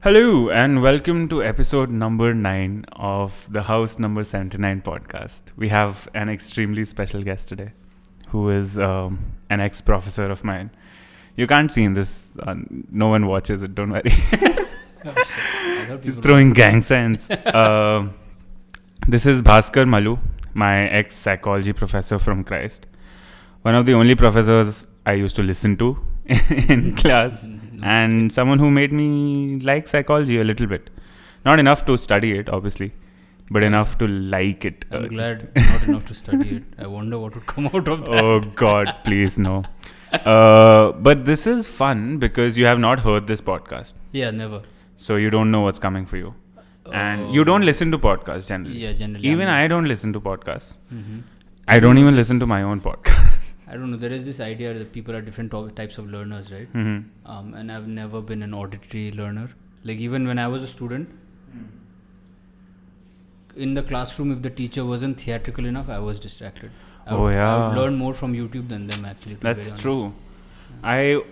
Hello and welcome to episode number 9 of the House Number 79 podcast. We have an extremely special guest today who is um, an ex professor of mine. You can't see him, this, uh, no one watches it, don't worry. He's throwing gang signs. Uh, this is Bhasker Malu, my ex psychology professor from Christ. One of the only professors I used to listen to in class and someone who made me like psychology a little bit. Not enough to study it, obviously, but enough to like it. I'm Uh, glad not enough to study it. I wonder what would come out of that. oh God, please no. Uh, but this is fun because you have not heard this podcast, Yeah, never. so you don't know what's coming for you, and you don't listen to podcasts generally. Yeah, generally. Even I don't listen to podcasts. hmm I don't even listen to my own podcast. I don't know. There is this idea that people are different to- types of learners, right? hmm Um, and I've never been an auditory learner. Like even when I was a student, in the classroom, if the teacher wasn't theatrical enough, I was distracted. I Oh, would, I yeah. would learn more from YouTube than them actually. That's true. I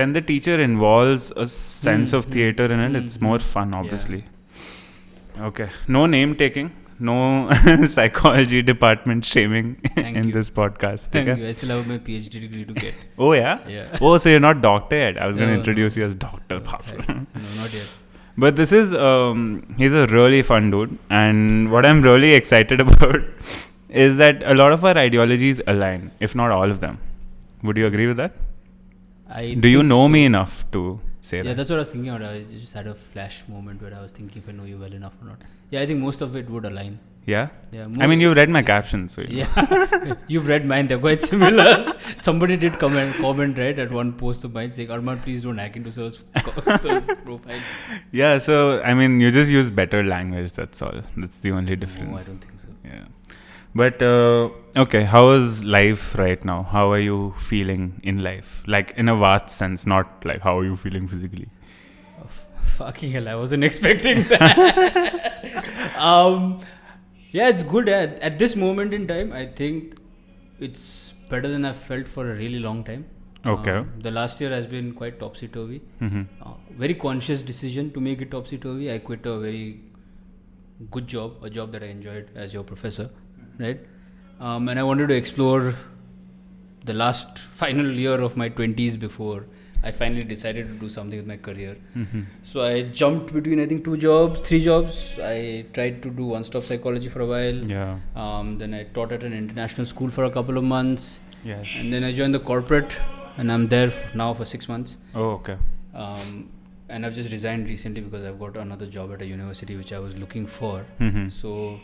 when the teacher involves a sense Hmm, of hmm, theater in it, hmm, it's hmm. more fun, obviously. Okay, no name taking, no psychology department shaming Thank in you. this podcast. Thank okay? you. I still have my PhD degree to get. Oh yeah. Yeah. Oh, so you're not doctor yet? I was going No, to no. introduce you as Doctor Bhasker. No, not yet. But this is um, he's a really fun dude, and what I'm really excited about is that a lot of our ideologies align, if not all of them. Would you agree with that? I Do you know so. me enough to say Yeah, that? that's what I was thinking about. I just had a flash moment where I was thinking if I know you well enough or not. Yeah, I think most of it would align. Yeah. Yeah, I mean, you've read my captions, so you. Yeah, you've read mine. They're quite similar. Somebody did comment, comment right at one post of mine saying, "Arman, please don't hack into Sir's, Sir's profile." Yeah. So I mean, you just use better language. That's all. That's the only difference. No, I don't think so. Yeah. But uh, okay, how is life right now? How are you feeling in life? Like in a vast sense, not like how are you feeling physically? Oh, f- fucking hell, I wasn't expecting that. um, yeah, it's good at, at this moment in time. I think it's better than I've felt for a really long time. Okay. Um, the last year has been quite topsy turvy. Mm-hmm. Uh, very conscious decision to make it topsy turvy. I quit a very good job, a job that I enjoyed as your professor, right? Um, and I wanted to explore the last final year of my 20s before I finally decided to do something with my career. Mm-hmm. So I jumped between I think two jobs, three jobs. I tried to do one stop psychology for a while. Yeah. Um, then I taught at an international school for a couple of months. Yes. And then I joined the corporate, and I'm there f- now for six months. Oh, okay. Um, and I've just resigned recently because I've got another job at a university which I was looking for. Mm-hmm. So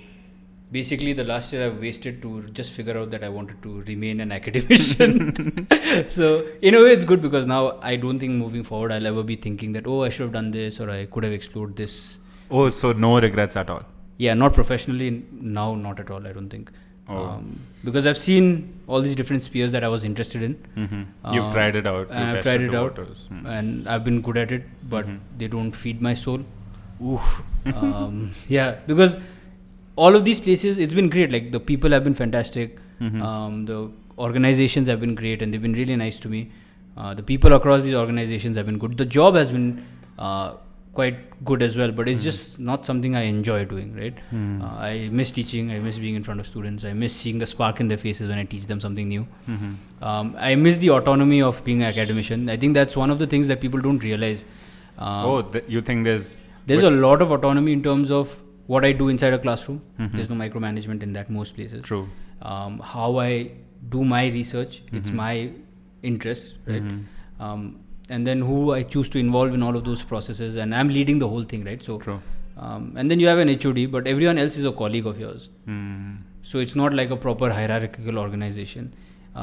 basically, the last year I've wasted to just figure out that I wanted to remain an academician. so in a way, it's good because now I don't think moving forward I'll ever be thinking that oh I should have done this or I could have explored this. Oh, so no regrets at all. Yeah, not professionally now, not at all. I don't think. Oh. Um, because I've seen all these different spheres that I was interested in. Mm-hmm. You've Uh, tried it out. I've tried it out. Mm. and I've been good at it, but Mhm. they don't feed my soul. Oof. um, yeah, because all of these places, it's been great. Like the people have been fantastic. Mhm. Um, the organizations have been great, and they've been really nice to me. Uh, the people across these organizations have been good. The job has been uh, quite good as well, but it's Mhm. just not something I enjoy doing. Right? Mm. Uh, I miss teaching. I miss being in front of students. I miss seeing the spark in their faces when I teach them something new. Mhm. Um, I miss the autonomy of being an academician. I think that's one of the things that people don't realize. Um, oh, th- you think there's there's a lot of autonomy in terms of what I do inside a classroom. Mhm. There's no micromanagement in that most places. true. Um, how I do my research, it's Mhm. my interest, right? Mhm. Um, and then who I choose to involve in all of those processes, and I'm leading the whole thing, right? So, True. um, and then you have an HOD, but everyone else is a colleague of yours. Mm. So it's not like a proper hierarchical organization.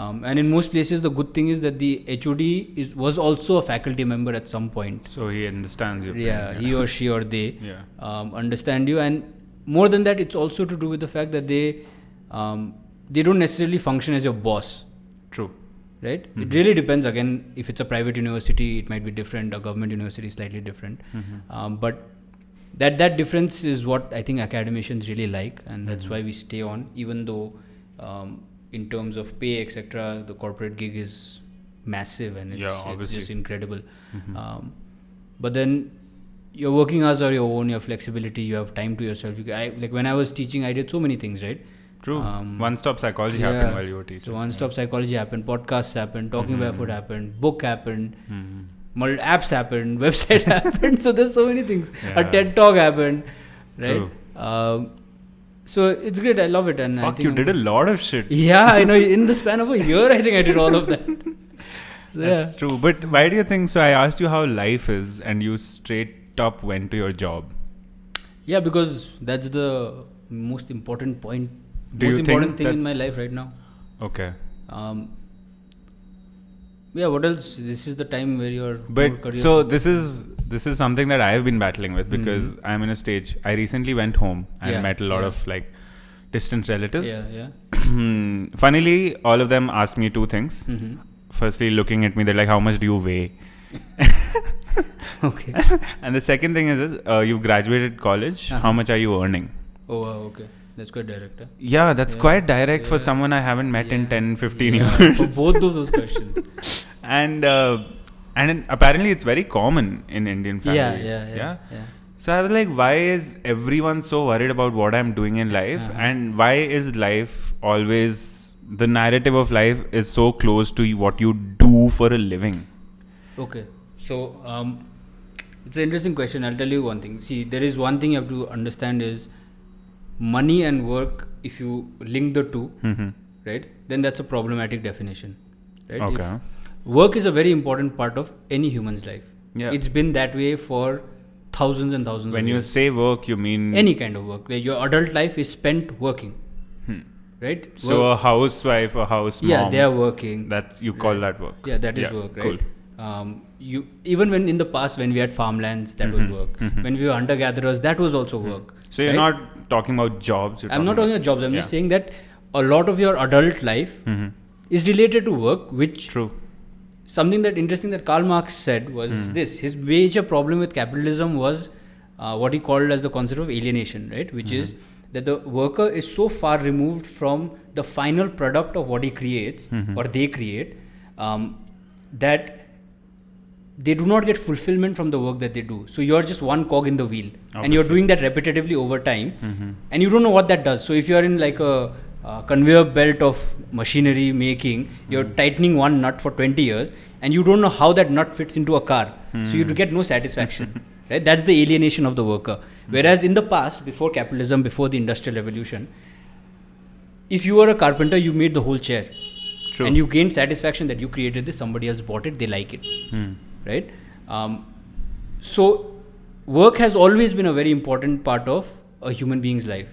Um, and in most places, the good thing is that the HOD is was also a faculty member at some point. So he understands you. Yeah, he or she or they Yeah. um, understand you, and more than that, it's also to do with the fact that they um, they don't necessarily function as your boss, True. right? Mhm. It really depends. Again, if it's a private university, it might be different. A government university is slightly different. Mhm. Um, but that that difference is what I think academicians really like, and that's Mhm. why we stay on, even though um, in terms of pay, etc., the corporate gig is massive and it's, Yeah, it's just incredible. Mhm. Um, but then your working hours are your own. Your flexibility. You have time to yourself. You, I, like when I was teaching, I did so many things, right? True. Um, One stop psychology yeah. happened while you were teaching. So one stop psychology happened, podcasts happened, talking Mhm. barefoot happened, book happened, mul- apps happened, website happened. So there's so many things. Yeah. A TED talk happened, right? True. Um, so it's great. I love it. And I Fuck, think you did a lot of shit. Yeah, I know. In the span of a year, I think I did all of that. So, That's yeah. true. But why do you think so? I asked you how life is, and you straight up went to your job. Yeah, because that's the most important point, Do most important thing in my life right now. Okay. Um, yeah, what else? This is the time where you're. But career so this is this is something that I've been battling with because Mhm. I'm in a stage. I recently went home and Yeah, met a lot yeah. of like distant relatives. Yeah, yeah. Funnily, all of them asked me two things. hmm Firstly, looking at me, they're like, "How much do you weigh?" Okay. And the second thing is, is uh, you've graduated college. How Uh-huh. much are you earning? Oh, wow, okay. That's quite direct. huh? Yeah, that's Yeah, quite direct for someone I haven't met in Yeah, 10, 15 yeah, years. For both of those questions. and uh, and in, apparently it's very common in Indian yeah, families. yeah, yeah, yeah. So I was like, why is everyone so worried about what I'm doing in life? Uh-huh. And why is life always the narrative of life is so close to what you do for a living? Okay. So, um, it's an interesting question. I'll tell you one thing. See, there is one thing you have to understand is money and work, if you link the 2 Mm-hmm. right, then that's a problematic definition. Right? If Okay. work is a very important part of any human's life. Yeah. It's been that way for thousands and thousands when of you years. say work, you mean Any kind of work. Like your adult life is spent working. Hmm. Right? So Work- a housewife, a house mom. yeah, they are working. That's you call Right. that work. Yeah, that is Yeah, work, cool. right? Um, you even when in the past when we had farmlands, that Mhm, was work. mhm. When we were hunter gatherers, that was also work. So you're right? not talking about jobs. You're I'm not talking about jobs. I'm Yeah. just saying that a lot of your adult life hmm is related to work, which True. something that interesting that Karl Marx said was Mhm. this: his major problem with capitalism was uh, what he called as the concept of alienation, right? Which is Mm-hmm. that the worker is so far removed from the final product of what he creates Mhm. or they create um, that they do not get fulfillment from the work that they do. So you're just one cog in the wheel, and you're doing that repetitively over time, hmm and you don't know what that does. So if you're in like a, uh conveyor belt of machinery making, you're Hmm. tightening one nut for 20 years, and you don't know how that nut fits into a car. So you Hmm. get no satisfaction. right? That's the alienation of the worker. Whereas in the past, before capitalism, before the industrial revolution, if you were a carpenter, you made the whole chair, True. and you gained satisfaction that you created this. Somebody else bought it, they like it Hmm. Right? Um, so, work has always been a very important part of a human being's life,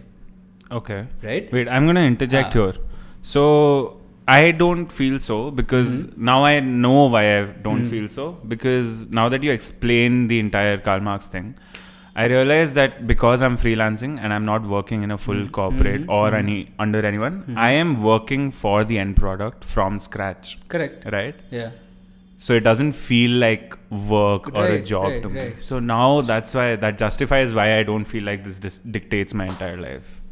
Okay. right? Wait, I'm gonna interject Ah. here. So I don't feel so because now I know why I don't Mhm. feel so because now that you explain the entire Karl Marx thing, I realize that because I'm freelancing and I'm not working in a full Mhm. corporate Mhm. or Mhm. any under anyone, Mhm. I am working for the end product from scratch, Correct. right? Yeah. So it doesn't feel like work or a job right, to me. right. So now that's why that justifies why I don't feel like this dis- dictates my entire life.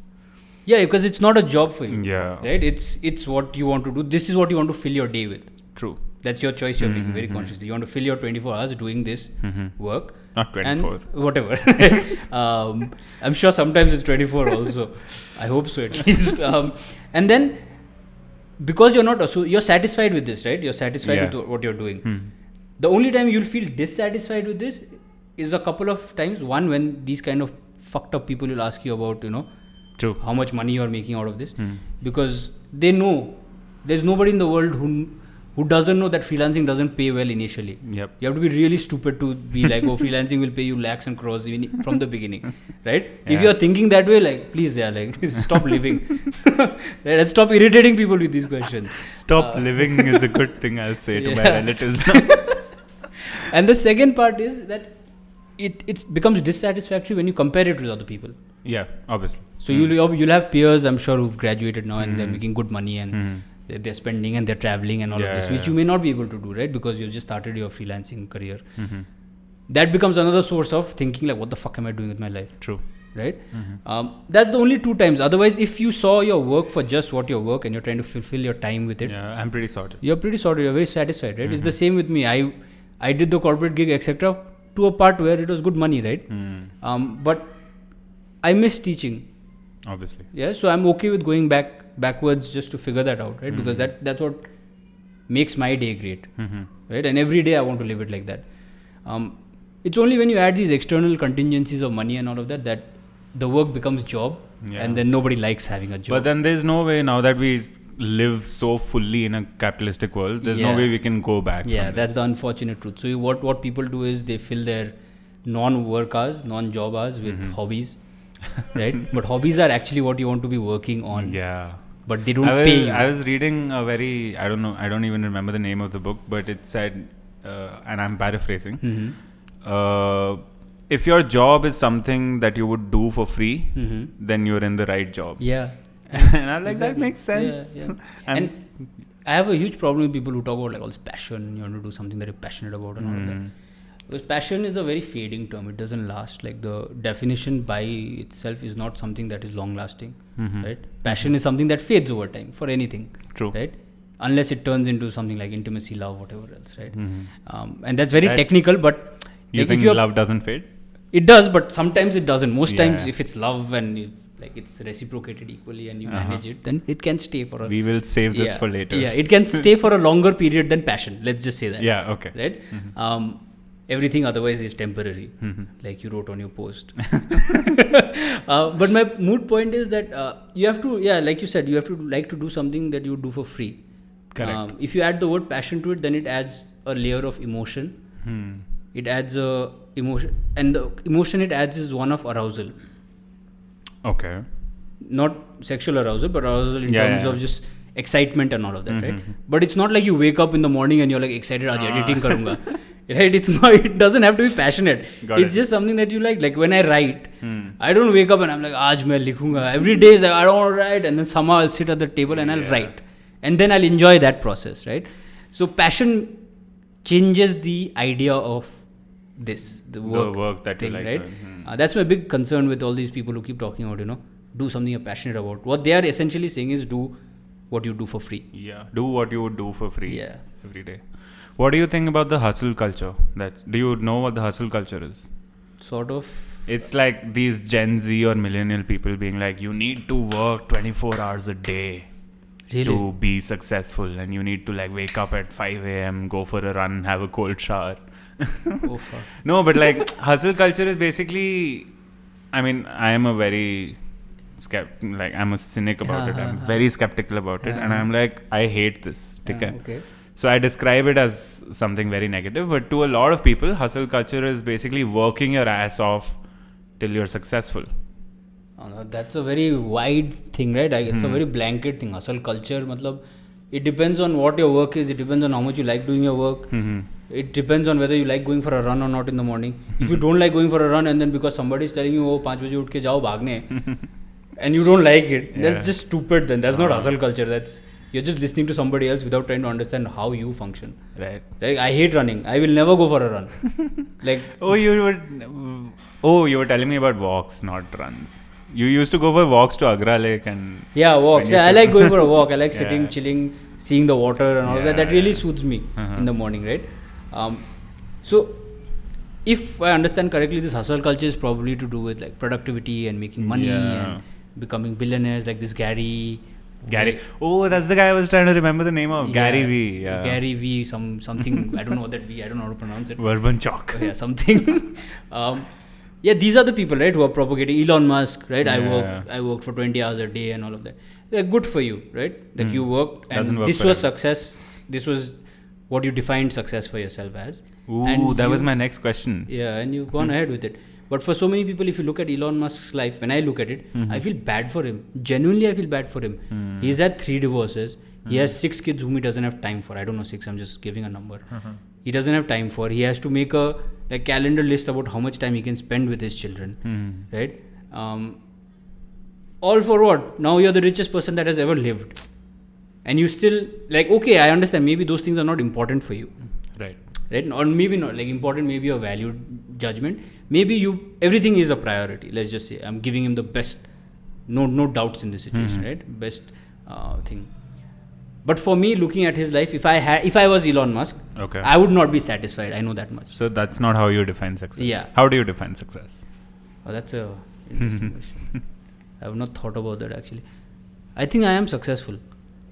Yeah, because it's not a job for you. Yeah. Right? It's it's what you want to do. This is what you want to fill your day with. True. That's your choice you're making very Mhm. consciously. You want to fill your 24 hours doing this hmm work. Not 24. And whatever. um, I'm sure sometimes it's 24 also. I hope so at least. Um, and then because you're not asso- you're satisfied with this, right? You're satisfied Yeah. with what you're doing. Hmm. The only time you'll feel dissatisfied with this is a couple of times. One, when these kind of fucked up people will ask you about, you know, True. how much money you're making out of this, Hmm. because they know there's nobody in the world who who doesn't know that freelancing doesn't pay well initially. Yep. You have to be really stupid to be like, oh, freelancing will pay you lakhs and crores even from the beginning, right? If you're thinking that way, like, please, yeah, like, stop living. right? And stop irritating people with these questions. Stop Uh, living is a good thing I'll say to my relatives. And the second part is that it it becomes dissatisfactory when you compare it with other people. yeah, obviously. So you'll you'll have peers, I'm sure, who've graduated now and they're Mhm. making good money and Hmm. They're, spending and they're traveling and all Yeah, of this, yeah, which you may not be able to do, right? Because you've just started your freelancing career. hmm That becomes another source of thinking like, what the fuck am I doing with my life, True. right? hmm Um, that's the only two times. Otherwise, if you saw your work for just what your work and you're trying to fulfill your time with it, Yeah, I'm pretty sorted. you're pretty sorted. You're very satisfied, right? It's the Mhm. same with me. I I did the corporate gig, etc., to a part where it was good money, right? Hmm. Um, but I miss teaching. Obviously. Yeah, so I'm okay with going back backwards just to figure that out, right? Because Mhm. that that's what makes my day great, hmm right? And every day I want to live it like that. Um, it's only when you add these external contingencies of money and all of that that the work becomes job, Yeah. and then nobody likes having a job. But then there's no way now that we live so fully in a capitalistic world. There's no way we can go back. yeah, that's the unfortunate truth. So you- what what people do is they fill their non-work hours, non-job hours with Mhm. hobbies, right? but hobbies are actually what you want to be working on, Yeah. But they don't I was, pay you. I was reading a very I don't know I don't even remember the name of the book, but it said, uh, and I'm paraphrasing. Mhm. Uh, if your job is something that you would do for free, Mhm. then you're in the right job. Yeah. and I'm like, that makes sense. Yeah, yeah. and, And I have a huge problem with people who talk about like all this passion. You want to do something that you're passionate about and all that. Because passion is a very fading term. It doesn't last. Like the definition by itself is not something that is long lasting, Mhm. right? Passion is something that fades over time for anything, True. right? Unless it turns into something like intimacy, love, whatever else, right? Mhm. Um, and that's very That- technical, but You like if think love doesn't fade? it does, but sometimes it doesn't. Most times, if it's love and if like it's reciprocated equally and you Uh-huh. manage it, then it can stay for a We will save this yeah, for later. Yeah, it can stay for a longer period than passion. Let's just say that. Yeah, okay. Right? Mhm. Um, everything otherwise is temporary, Mhm. like you wrote on your post. uh, but my mood point is that uh, you have to, yeah, like you said, you have to like to do something that you do for free. Correct. Um, if you add the word passion to it, then it adds a layer of emotion. Hmm. It adds a emotion, and the emotion it adds is one of arousal, Okay. not sexual arousal, but arousal in Yeah, terms yeah, of just excitement and all of that, right? Mhm. But it's not like you wake up in the morning and you're like excited, आज Ah. editing karunga. right it's not it doesn't have to be passionate. Got it's it. just something that you like like when i write hmm. i don't wake up and i'm like aaj main likhunga. Every day is like i don't write and then somehow i'll sit at the table and i'll write. And then i'll enjoy that process right? So passion changes the idea of this the work, the work that thing, like right? Hmm. uh, that's my big concern with all these people who keep talking about you know do something you're passionate about. What they are essentially saying is do what you do for free. Yeah do what you would do for free yeah. every day. What do you think about the hustle culture? That do you know what the hustle culture is? Sort of. It's like these Gen Z or millennial people being like, you need to work 24 hours a day Really? to be successful, and you need to like wake up at 5 a.m., go for a run, have a cold shower. oh. No, but like hustle culture is basically. I mean, I am a very skept like I'm a cynic about Yeah, it. I'm uh, very skeptical about it, and yeah. I'm like, I hate this. Yeah, Okay. okay. So I describe it as something very negative, but to a lot of people, hustle culture is basically working your ass off till you're successful. Oh, no, that's a very wide thing, right? Like, it's a Hmm. very blanket thing. Hustle culture, matlab, it depends on what your work is. It depends on how much you like doing your work. Mm-hmm. It depends on whether you like going for a run or not in the morning. If you don't like going for a run and then because somebody is telling you, oh, 5 baje उठ के जाओ भागने, and you don't like it, Yeah. that's just stupid then. That's not Uh-huh. hustle culture. That's you're just listening to somebody else without trying to understand how you function. Right. Like I hate running. I will never go for a run. like Oh, you were. Oh, you were telling me about walks, not runs. You used to go for walks to Agara Lake and. Yeah, walks. Yeah, I like going for a walk. I like sitting, Yeah. chilling, seeing the water and all that. That really yeah. soothes me Uh-huh. in the morning, right? Um, so, if I understand correctly, this hustle culture is probably to do with like productivity and making money Yeah. and becoming billionaires, like this Gary. Gary. Oh, that's the guy I was trying to remember the name of. Gary Yeah, V. Yeah. Gary V. Some something. I don't know what that V. I don't know how to pronounce it. Verban Chalk. yeah, something. um, yeah, these are the people, right, who are propagating. Elon Musk, right? I Yeah. work, I work for 20 hours a day and all of that. Yeah, good for you, right? That Hmm. you worked and work this was everyone. success. This was what you defined success for yourself as. Ooh, And that was my next question. Yeah, and you've gone ahead with it. But for so many people, if you look at Elon Musk's life, when I look at it, Mhm. I feel bad for him. Genuinely, I feel bad for him. Hmm. He's had three divorces. He has six kids whom he doesn't have time for. I don't know six. I'm just giving a number. Uh-huh. He doesn't have time for. He has to make a like calendar list about how much time he can spend with his children. Hmm. Right? Um, all for what? Now you're the richest person that has ever lived, and you still like okay. I understand. Maybe those things are not important for you Right. Right or maybe not like important maybe your valued judgment maybe you everything is a priority let's just say i'm giving him the best no no doubts in this situation Mhm. right best uh, thing But for me, looking at his life, if I had, if I was Elon Musk, Okay. I would not be satisfied. I know that much. so that's not how you define success. Yeah. How do you define success? Oh, that's a interesting question. I have not thought about that actually. I think I am successful.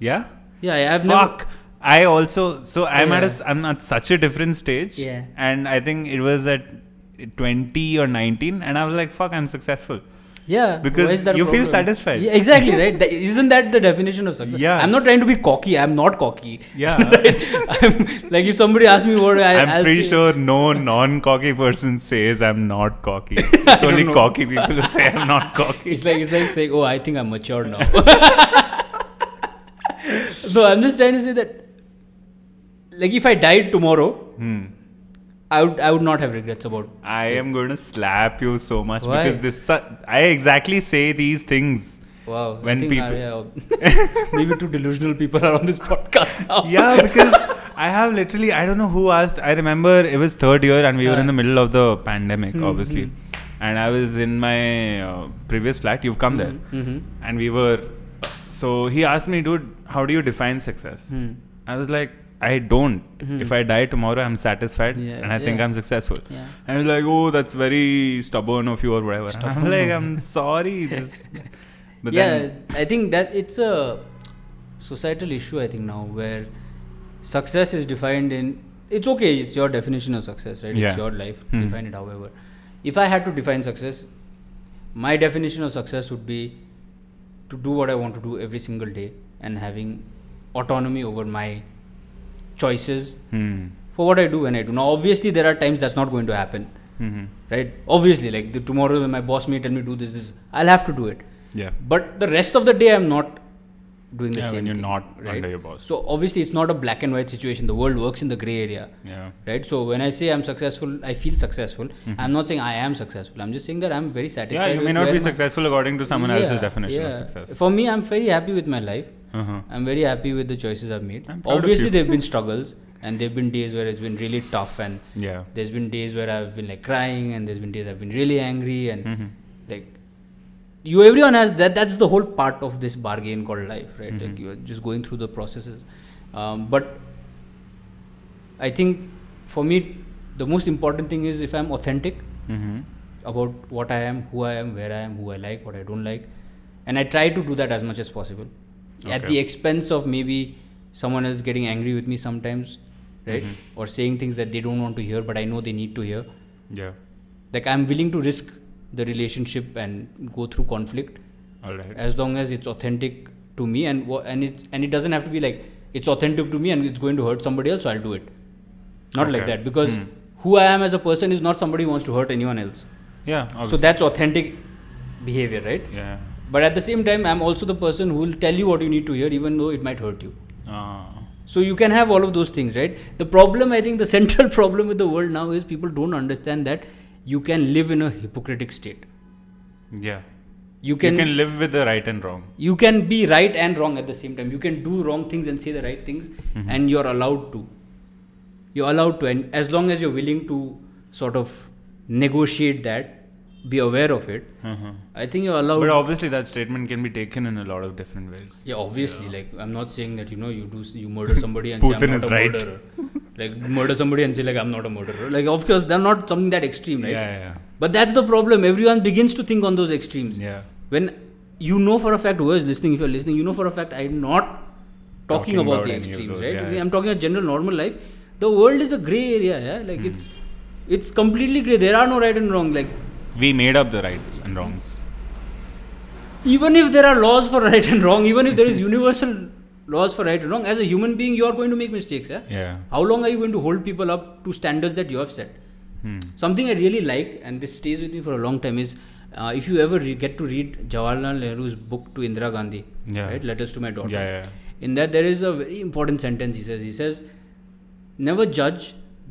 Yeah. Yeah, I, I've Fuck. I also so I'm at a, Yeah. I'm at such a different stage. Yeah. And I think it was at 20 or 19, and I was like, "Fuck, I'm successful. Yeah, Because why is that you feel satisfied. Yeah, exactly right. Isn't that the definition of success? Yeah. I'm not trying to be cocky. I'm not cocky. Yeah. I'm, like if somebody asks me what I, I'm I'll pretty say- sure no non-cocky person says I'm not cocky. It's only cocky people who say I'm not cocky. It's like it's like saying, "Oh, I think I'm mature now." no, I'm just trying to say that, like, if I died tomorrow, Hmm. I would I would not have regrets about. I am going to slap you so much Why? because this I exactly say these things. Wow, When people- I- yeah, maybe two delusional people are on this podcast now. Yeah, because I have literally I don't know who asked. I remember it was third year and we were in the middle of the pandemic, Hmm, obviously, and I was in my uh, previous flat. You've come there, Mm-hmm. and we were. So he asked me, dude, how do you define success? Hmm. I was like, I don't. Mhm. If I die tomorrow, I'm satisfied Yeah, and I think yeah. I'm successful. Yeah. And he's like, oh, that's very stubborn of you or whatever. And I'm like, I'm sorry. This, but yeah, then, I think that it's a societal issue. I think now where success is defined in. It's okay. It's your definition of success, right? Yeah. It's your life. Hmm. Define it however. If I had to define success, my definition of success would be to do what I want to do every single day and having autonomy over my choices hmm. for what I do when I do. Now, obviously, there are times that's not going to happen, hmm right? Obviously, like the, tomorrow when my boss may tell me to do this, this, I'll have to do it. Yeah. But the rest of the day, I'm not doing the Yeah, same. when you're thing, not right? under your boss. So obviously, it's not a black and white situation. The world works in the gray area, Yeah. right? So when I say I'm successful, I feel successful. I'm not saying I am successful. I'm just saying that I'm very satisfied. Mm-hmm. Yeah, you may not be successful according to someone else's Yeah, definition of success. For me, I'm very happy with my life. Uh-huh. I'm very happy with the choices I've made. Obviously, there've been struggles, and there've been days where it's been really tough, and Yeah. there's been days where I've been like crying, and there's been days I've been really angry, and Mhm. like you everyone has that that's the whole part of this bargain called life right like Mhm. you're just going through the processes um, but i think for me the most important thing is if i'm authentic Mhm. about what i am who i am where i am who i like what i don't like and i try to do that as much as possible at the expense of maybe someone else getting angry with me sometimes right Mhm. or saying things that they don't want to hear but i know they need to hear Yeah. like i'm willing to risk the relationship and go through conflict All right. as long as it's authentic to me and and it and it doesn't have to be like it's authentic to me and it's going to hurt somebody else so i'll do it not like that because Hmm. who i am as a person is not somebody who wants to hurt anyone else Yeah. so that's authentic behavior right Yeah. But at the same time i'm also the person who will tell you what you need to hear even though it might hurt you Ah. so you can have all of those things right the problem i think the central problem with the world now is people don't understand that you can live in a hypocritic state Yeah. you can, you can live with the right and wrong. you can be right and wrong at the same time you can do wrong things and say the right things Mhm. and you're allowed to you're allowed to and as long as you're willing to sort of negotiate that be aware of it Uh-huh. i think you're allowed But obviously, that statement can be taken in a lot of different ways. yeah obviously like i'm not saying that you know you do you murder somebody and say Putin i'm not is a right. murderer. Like murder somebody and say like i'm not a murderer. Like of course they're not something that extreme right? Yeah, yeah, but that's the problem. Everyone begins to think on those extremes. Yeah. when you know for a fact who is listening if you're listening you know for a fact i'm not talking, Talking about, about the extremes those, right? yeah, i'm talking about general normal life. The world is a gray area yeah? Like Hmm. it's it's completely gray. There are no right and wrong. Like We made up the rights and wrongs. even if there are laws for right and wrong even if there is universal laws for right and wrong as a human being you are going to make mistakes yeah Yeah. how long are you going to hold people up to standards that you have set Hmm. Something I really like, and this stays with me for a long time, is uh, if you ever re- get to read Jawaharlal Nehru's book to Indira Gandhi, Yeah. right? Letters to my daughter. Yeah, yeah. In that, there is a very important sentence he says. He says, Never judge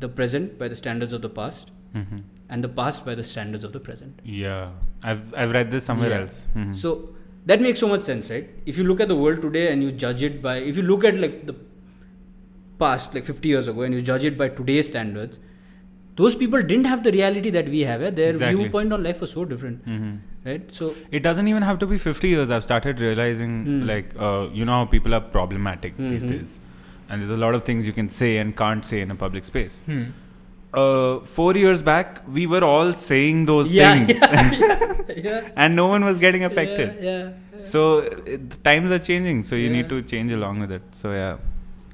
the present by the standards of the past, Mhm. And the past by the standards of the present. Yeah. I've I've read this somewhere Yeah. else. Mhm. So that makes so much sense, right? If you look at the world today and you judge it by, if you look at like the past, like 50 years ago, and you judge it by today's standards, those people didn't have the reality that we have. Yeah? Their Exactly. viewpoint on life was so different, hmm right? So It doesn't even have to be 50 years. I've started realizing, Hmm. like, uh, you know how people are problematic these Mhm. days. And there's a lot of things you can say and can't say in a public space. hmm. Uh, four years back, we were all saying those yeah, things. yeah, yeah, and no one was getting affected. Yeah, yeah, yeah. So it, the times are changing. So you need Yeah. to change along with it. So yeah.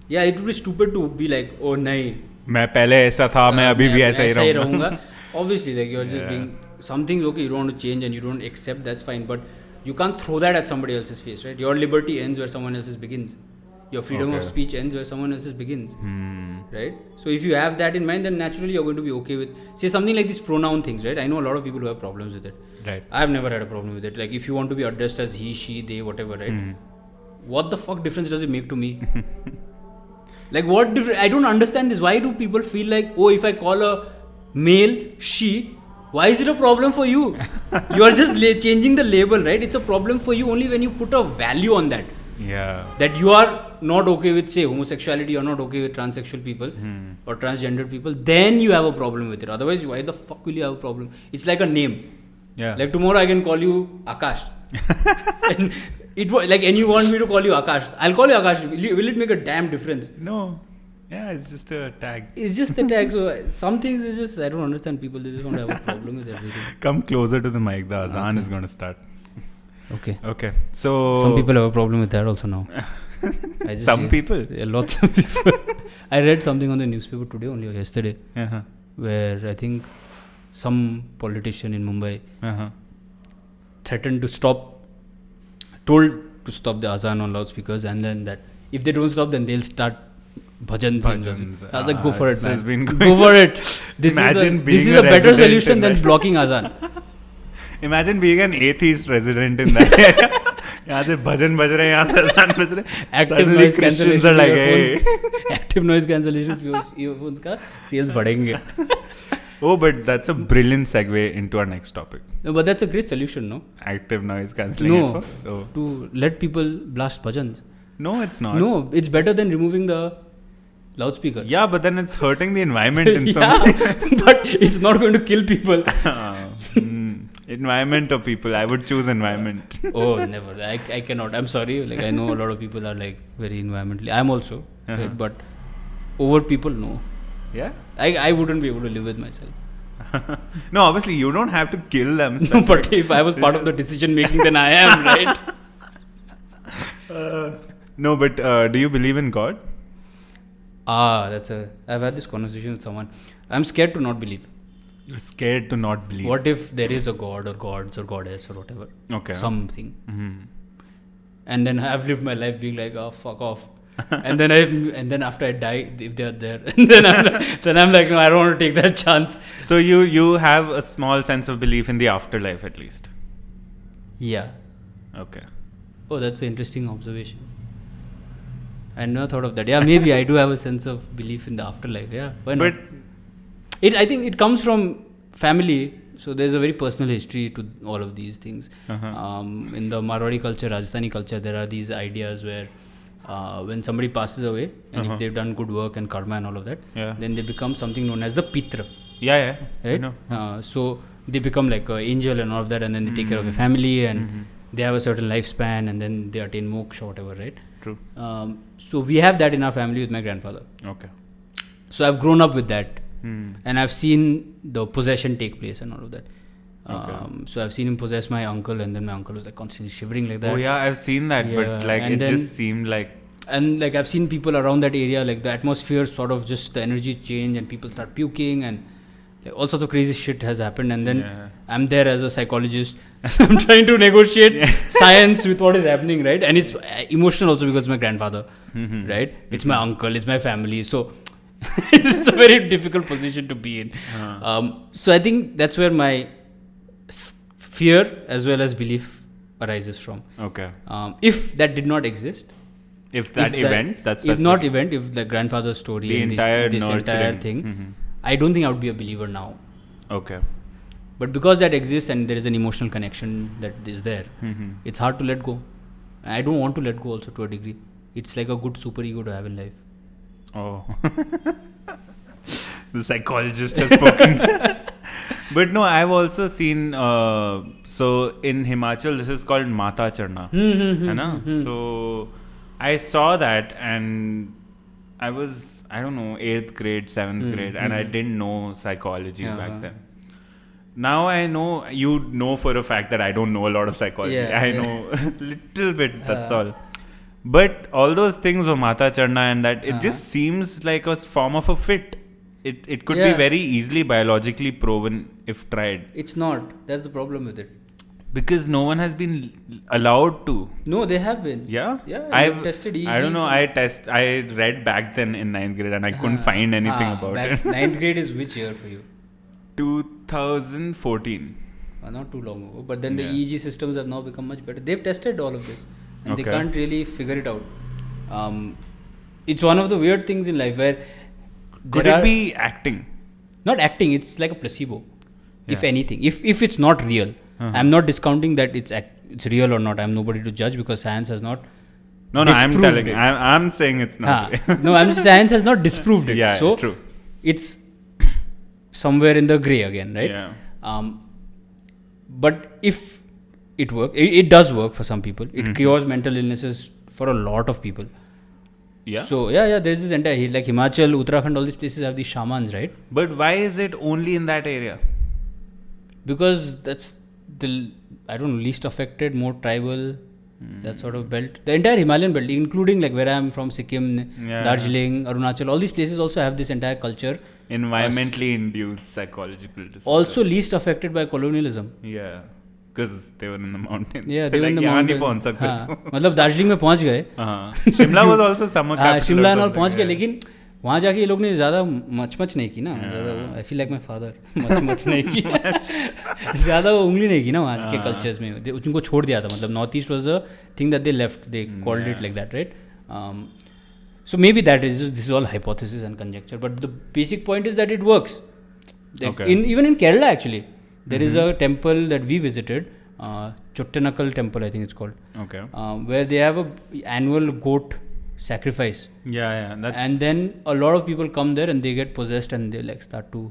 Yeah, it would be stupid to be like, oh, nahi. मैं पहले ऐसा था मैं uh, अभी भी मैं ऐसा ही रहूंगा Obviously, like you're just Yeah. being something okay. You don't want to change and you don't accept. That's fine, but you can't throw that at somebody else's face, right? Your liberty ends where someone else's begins. Your freedom of speech ends where someone else's begins. Hmm. right? So if you have that in mind, then naturally you're going to be okay with say something like these pronoun things, right? I know a lot of people who have problems with it. Right. I've never had a problem with it. Like if you want to be addressed as he, she, they, whatever, right? Hmm. What the fuck difference does it make to me? like what difference? I don't understand this. Why do people feel like oh, if I call a male she, why is it a problem for you? you are just la- changing the label, right? It's a problem for you only when you put a value on that Yeah. that you are not okay with say homosexuality you're not okay with transsexual people Hmm. or transgender people then you have a problem with it otherwise why the fuck will you have a problem it's like a name Yeah. like tomorrow i can call you akash and it wa- like and you want me to call you akash i'll call you akash will, will it make a damn difference no. Yeah, it's just a tag. it's just the tag so some things is just i don't understand people they just want to have a problem with everything Come closer to the mic. The azan Okay. is going to start. Okay Okay. So some people have a problem with that also now I just Some people. Yeah, lots of people i read something on the newspaper today only or yesterday Uh-huh. where I think some politician in Mumbai Uh-huh. threatened to stop, told to stop the azan on loudspeakers, and then that if they don't stop, then they'll start bhajans. Bhajans. I was like, go Ah, for it, this man. has been go for it. This Imagine is a, this is a a, better solution than blocking azan. Imagine being an atheist resident in that area. यहाँ से भजन बज रहे हैं यहाँ से अजान बज रहे हैं are like hey earphones. Active noise cancellation earphones earphones का sales बढ़ेंगे. oh but that's a brilliant segue into our next topic No, but that's a great solution, no? active noise cancelling No. headphones oh. To let people blast bhajans. no it's not No, it's better than removing the loudspeaker. yeah but then it's hurting the environment in some yeah, but it's not going to kill people. Environment or people I would choose environment oh, never. I, I cannot. I'm sorry. Like I know a lot of people are like very environmentally. I'm also, Uh-huh. right? but over people, no. yeah I, I wouldn't be able to live with myself. no obviously you don't have to kill them No, but if I was part of the decision making, then I am, right? Uh, no but uh, do you believe in God Ah, that's a. I've had this conversation with someone. I'm scared to not believe. You're scared to not believe What if there is a god or gods or goddess or whatever, okay something, Mhm. and then I've lived my life being like, oh fuck off. and then I and then after I die, if they're there, then I'm like, then I'm like, no, I don't want to take that chance. So you you have a small sense of belief in the afterlife at least. Yeah. Okay. Oh, that's an interesting observation. I never thought of that. Yeah, maybe I do have a sense of belief in the afterlife. Yeah, why not? But it, I think it comes from family. So there's a very personal history to all of these things. uh-huh. Um, in the Marwari culture, Rajasthani culture, there are these ideas where uh, when somebody passes away and Uh-huh. if they've done good work and karma and all of that, yeah. then they become something known as the pitra. yeah, yeah. Right? know. Uh, so they become like an angel and all of that, and then they take care of a family, and Mhm. they have a certain lifespan, and then they attain moksha, or whatever, right? True. Um, so we have that in our family with my grandfather. Okay. So I've grown up with that, Hmm. and I've seen the possession take place and all of that. Okay. Um, so I've seen him possess my uncle, and then my uncle was like constantly shivering like that. Oh yeah, I've seen that, Yeah, but like and it then- just seemed like and like I've seen people around that area, like the atmosphere sort of just the energy change, and people start puking, and like all sorts of crazy shit has happened. And then yeah. I'm there as a psychologist. so I'm trying to negotiate Yeah. science with what is happening, right? And it's uh, emotional also because my grandfather, Mhm. right? It's my uncle, it's my family. So it's a very difficult position to be in. Uh, Um, so I think that's where my fear as well as belief arises from. okay. Um, if that did not exist, If that if event, that's if not event, if the grandfather's story, the and this- entire this, entire thing, Mhm. I don't think I would be a believer now. Okay. But because that exists and there is an emotional connection that is there, Mhm. it's hard to let go. I don't want to let go also to a degree. It's like a good super ego to have in life. Oh. the psychologist has spoken. but no, I've also seen. Uh, so in Himachal, this is called Mata Charna. है ना? So I saw that and I was I don't know eighth grade, seventh Hmm, grade, and I hmm. didn't know psychology Uh-huh. back then. Now I know you know for a fact that I don't know a lot of psychology. Yeah, I yeah. know little bit. That's Uh. all. But all those things were Mata Charna and that it Uh-huh. just seems like a form of a fit. It it could Yeah. be very easily biologically proven if tried It's not. That's the problem with it. because no one has been allowed to. No, they have been. Yeah, Yeah, I've tested I don't know. I test. I read back then in ninth grade and I couldn't Ah, find anything ah, about it. Ninth grade is which year for you? 2014. Uh, not too long ago. But then the Yeah. EEG systems have now become much better. They've tested all of this, and they can't really figure it out. Um, it's one of the weird things in life where Could it be acting? not acting? It's like a placebo, if anything. If if it's not real, Uh-huh. I'm not discounting that it's act, it's real or not. I'm nobody to judge because science has not. No, no. I'm telling. it. I'm, I'm saying it's not. Ah, real. no, I'm science has not disproved it. Yeah, so yeah, true. it's somewhere in the gray again, right? Yeah. Um, but if it works, it, it does work for some people. It Mhm. cures mental illnesses for a lot of people. Yeah. So yeah, yeah. There's this entire like Himachal, Uttarakhand. All these places have these shamans, right? but why is it only in that area? Because that's the i don't know least affected, more tribal. That sort of belt, the entire Himalayan belt, including like where I'm from, Sikkim, Yeah. Darjeeling, Arunachal, all these places also have this entire culture. Environmentally induced psychological disorder. Also least affected by colonialism. Yeah. हाँ, मतलब दार्जिलिंग में पहुँच गए। शिमला हाँ, शिमला पहुँच गए लेकिन वहाँ जाके ये लोग ने ज़्यादा मचमच नहीं की ना I feel like my father much नहीं की। ज़्यादा उंगली नहीं की ना वहाँ के कल्चर्स में। उनको छोड़ दिया था मतलब north east was a thing that they left they called it like that right so maybe that is this all hypothesis and conjecture but the basic point is that it work in even in Kerala actually there is a temple that we visited uh, chottanakal temple i think it's called Okay. um, where they have a annual goat sacrifice Yeah, yeah. That's and then a lot of people come there and they get possessed and they like start to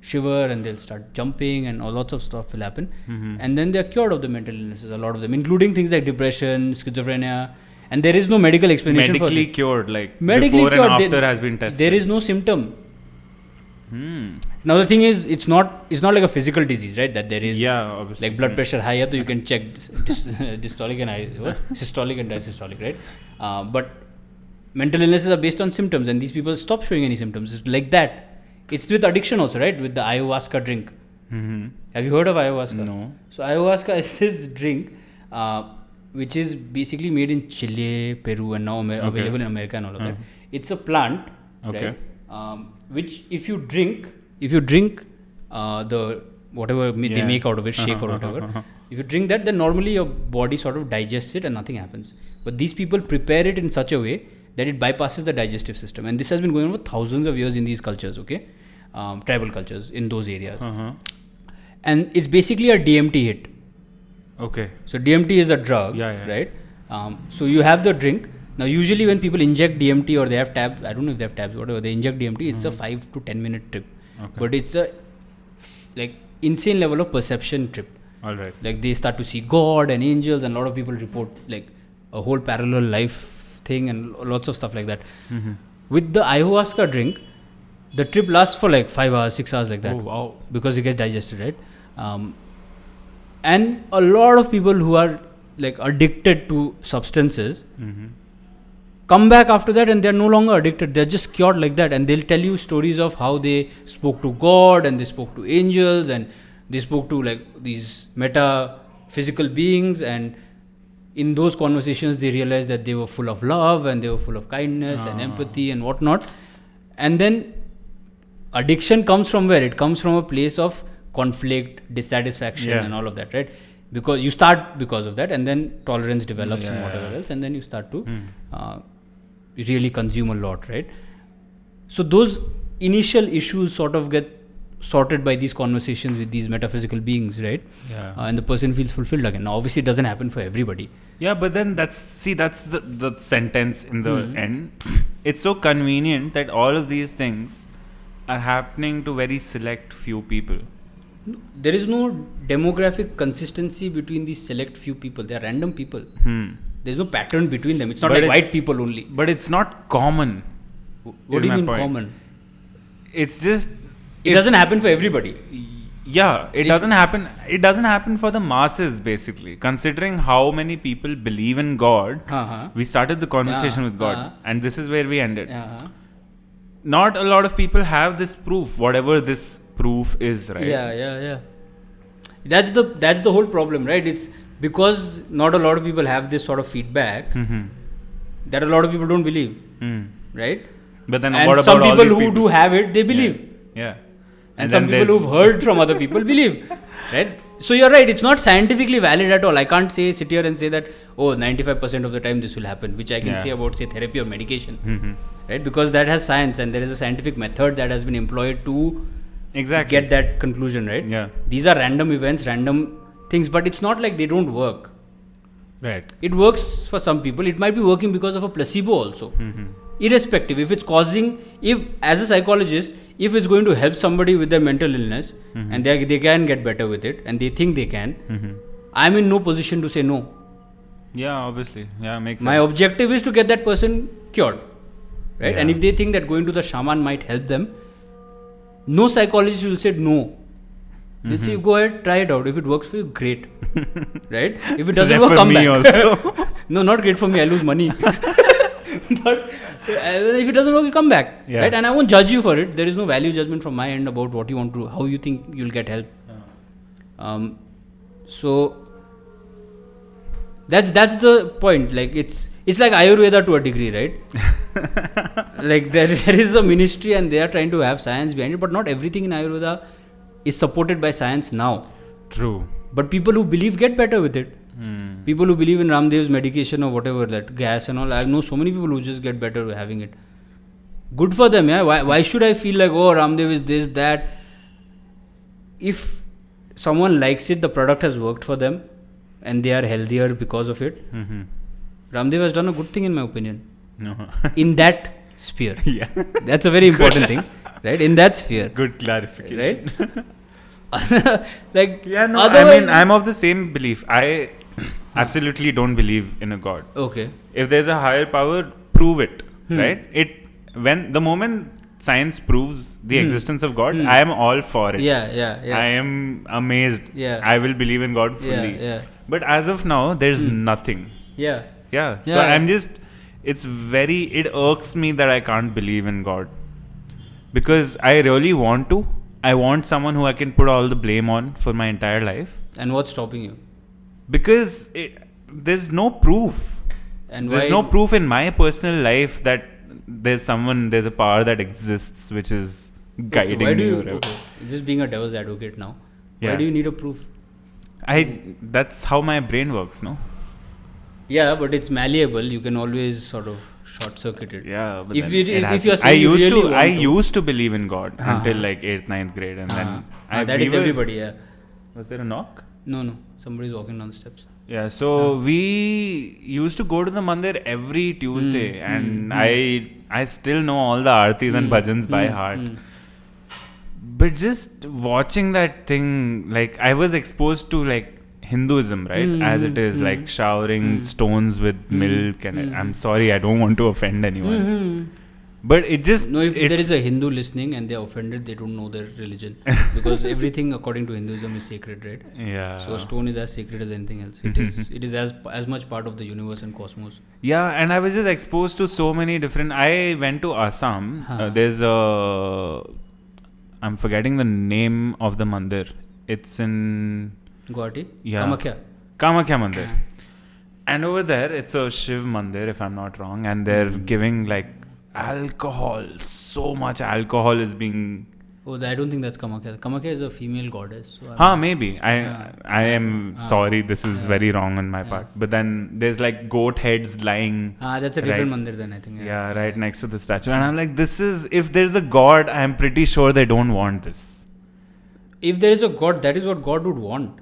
shiver and they'll start jumping and all lots of stuff will happen Mhm. and then they are cured of the mental illnesses a lot of them including things like depression schizophrenia and there is no medical explanation medically for cured, like Medically before cured, and after has been tested. there is no symptom Hmm. now the thing is it's not it's not like a physical disease right that there is Yeah, obviously. like blood pressure higher so you can check dis- dis- dystolic and I- what? systolic and diastolic right uh, but mental illnesses are based on symptoms and these people stop showing any symptoms it's like that it's with addiction also right with the ayahuasca drink hmm have you heard of ayahuasca No. so ayahuasca is this drink uh, which is basically made in chile peru and now Amer- Okay. available in america and all of Uh-huh. that it's a plant Okay. right um, which if you drink if you drink uh, the whatever ma- they make out of it shake or whatever uh-huh. if you drink that then normally your body sort of digests it and nothing happens but these people prepare it in such a way that it bypasses the digestive system and this has been going on for thousands of years in these cultures okay um, tribal cultures in those areas Uh-huh. and it's basically a DMT hit Okay. so DMT is a drug, Yeah, yeah. right? Um, so you have the drink. Now, usually when people inject DMT or they have tabs, I don't know if they have tabs, whatever they inject DMT, it's a five to ten minute trip, Mm-hmm. Okay. but it's a f- like insane level of perception trip. All right. Like they start to see God and angels, and a lot of people report like a whole parallel life thing and lots of stuff like that. Mm-hmm. With the ayahuasca drink, the trip lasts for like five hours, six hours, like that Oh wow. because it gets digested, right? Um, and a lot of people who are like addicted to substances Mm-hmm. Come back after that and they're no longer addicted they're just cured like that and they'll tell you stories of how they spoke to god and they spoke to angels and they spoke to like these meta physical beings and in those conversations they realized that they were full of love and they were full of kindness and Ah. empathy and whatnot and then addiction comes from where it comes from a place of conflict dissatisfaction Yeah. and all of that right because you start because of that and then tolerance develops and Yeah. whatever else and then you start to Mm. uh, really consume a lot right so those initial issues sort of get sorted by these conversations with these metaphysical beings right Yeah. uh, and the person feels fulfilled again now obviously it doesn't happen for everybody Yeah, but then that's see that's the the sentence in the Hmm. end. It's so convenient that all of these things are happening to very select few people. There is no demographic consistency between these select few people. They are random people. Hmm. There's no pattern between them. It's not But like white people only. But it's not common. What do you mean point. common? It's just It doesn't happen for everybody. yeah it It's- doesn't happen it doesn't happen for the masses basically considering how many people believe in god Uh-huh. we started the conversation Yeah, with god uh-huh. and this is where we ended Uh-huh. not a lot of people have this proof whatever this proof is right Yeah, yeah, yeah. That's the that's the whole problem, right? It's because not a lot of people have this sort of feedback Mhm. that a lot of people don't believe, Hmm. right? but then and what about some people who people? do have it, they believe. yeah And, then some people who've heard from other people believe, right? So you're right. It's not scientifically valid at all. I can't say sit here and say that oh, 95% of the time this will happen, which I can Yeah. say about say therapy or medication, Mhm. right? Because that has science and there is a scientific method that has been employed to exactly get that conclusion, right? yeah These are random events, random things, but it's not like they don't work. right It works for some people. It might be working because of a placebo also. Mhm. Irrespective, if it's causing, if as a psychologist, if it's going to help somebody with their mental illness Mm-hmm. and they, they can get better with it and they think they can, Mhm. I'm in no position to say no. yeah obviously yeah makes My sense objective is to get that person cured, right? And if they think that going to the shaman might help them, no psychologist will say no. They'll Mm-hmm. say, go ahead, try it out. If it works for you, great. right? If it doesn't work, come me back. also. no, not great for me. I lose money. but uh, if it doesn't work, you come back. Yeah. Right? And I won't judge you for it. There is no value judgment from my end about what you want to, do, how you think you'll get help. Um, so that's that's the point. Like it's it's like Ayurveda to a degree, right? like there, there is a ministry and they are trying to have science behind it, but not everything in Ayurveda is supported by science now. true But people who believe get better with it. Hmm. People who believe in Ramdev's medication or whatever, that gas and all, I know so many people who just get better having it. Good for them, yeah. Why, why should I feel like, oh, Ramdev is this, that? If someone likes it, the product has worked for them and they are healthier because of it, Mhm. Ramdev has done a good thing, in my opinion, no in that sphere. yeah That's a very important thing, right? In that sphere, good clarification right? like, Yeah, no, I mean, I'm of the same belief. I absolutely don't believe in a god. okay. If there's a higher power, prove it, Hmm. right? It when the moment science proves the Hmm. existence of God, Hmm. I am all for it. Yeah, yeah, yeah. I am amazed. Yeah. I will believe in God fully. yeah, But as of now, there's Hmm. nothing. yeah. Yeah. So Yeah. I'm just. It's very. It irks me that I can't believe in God. Because I really want to. I want someone who I can put all the blame on for my entire life. And what's stopping you? because it, there's no proof And there's no proof in my personal life that there's someone there's a power that exists which is Okay, guiding why do you, okay, Just being a devil's advocate now. Why Yeah. do you need a proof? i that's how my brain works no Yeah, but it's malleable. You can always sort of short circuit it. yeah but If you- if you're i used really to i to- used to believe in god Uh-huh. until like 8th ninth grade and then Ah, I, that we is were- everybody. Yeah. was there a knock No, no. Somebody's walking down the steps. Yeah, so we used to go to the mandir every Tuesday, Mm, and mm, I I still know all the artis and Mm, bhajans by mm, heart. mm. But just watching that thing, like I was exposed to like Hinduism, right? Mm, As it is, mm, like showering mm. stones with Mm, milk, and. I'm sorry, I don't want to offend anyone, Mhm. but it just No, if there is a Hindu listening and they're offended, they don't know their religion because everything according to Hinduism is sacred, right? yeah, So a stone is as sacred as anything else. It is. It is as as much part of the universe and cosmos. Yeah, and I was just exposed to so many different. I went to Assam. Uh, there's a. I'm forgetting the name of the mandir. It's in Guwahati. Yeah. Kamakhya. Kamakhya Mandir. And over there, it's a Shiv Mandir, if I'm not wrong, and they're Hmm. giving like alcohol. So much alcohol is being. Oh, I don't think that's Kamakhya. Kamakhya is a female goddess. So Huh, maybe. I Yeah. I am Ah. sorry, this is Yeah. very wrong on my part. But then there's like goat heads lying. Ah, that's a different Right. mandir then I think. Yeah, right next to the statue. And I'm like, this is, if there's a God, I'm pretty sure they don't want this. If there is a god, that is what God would want.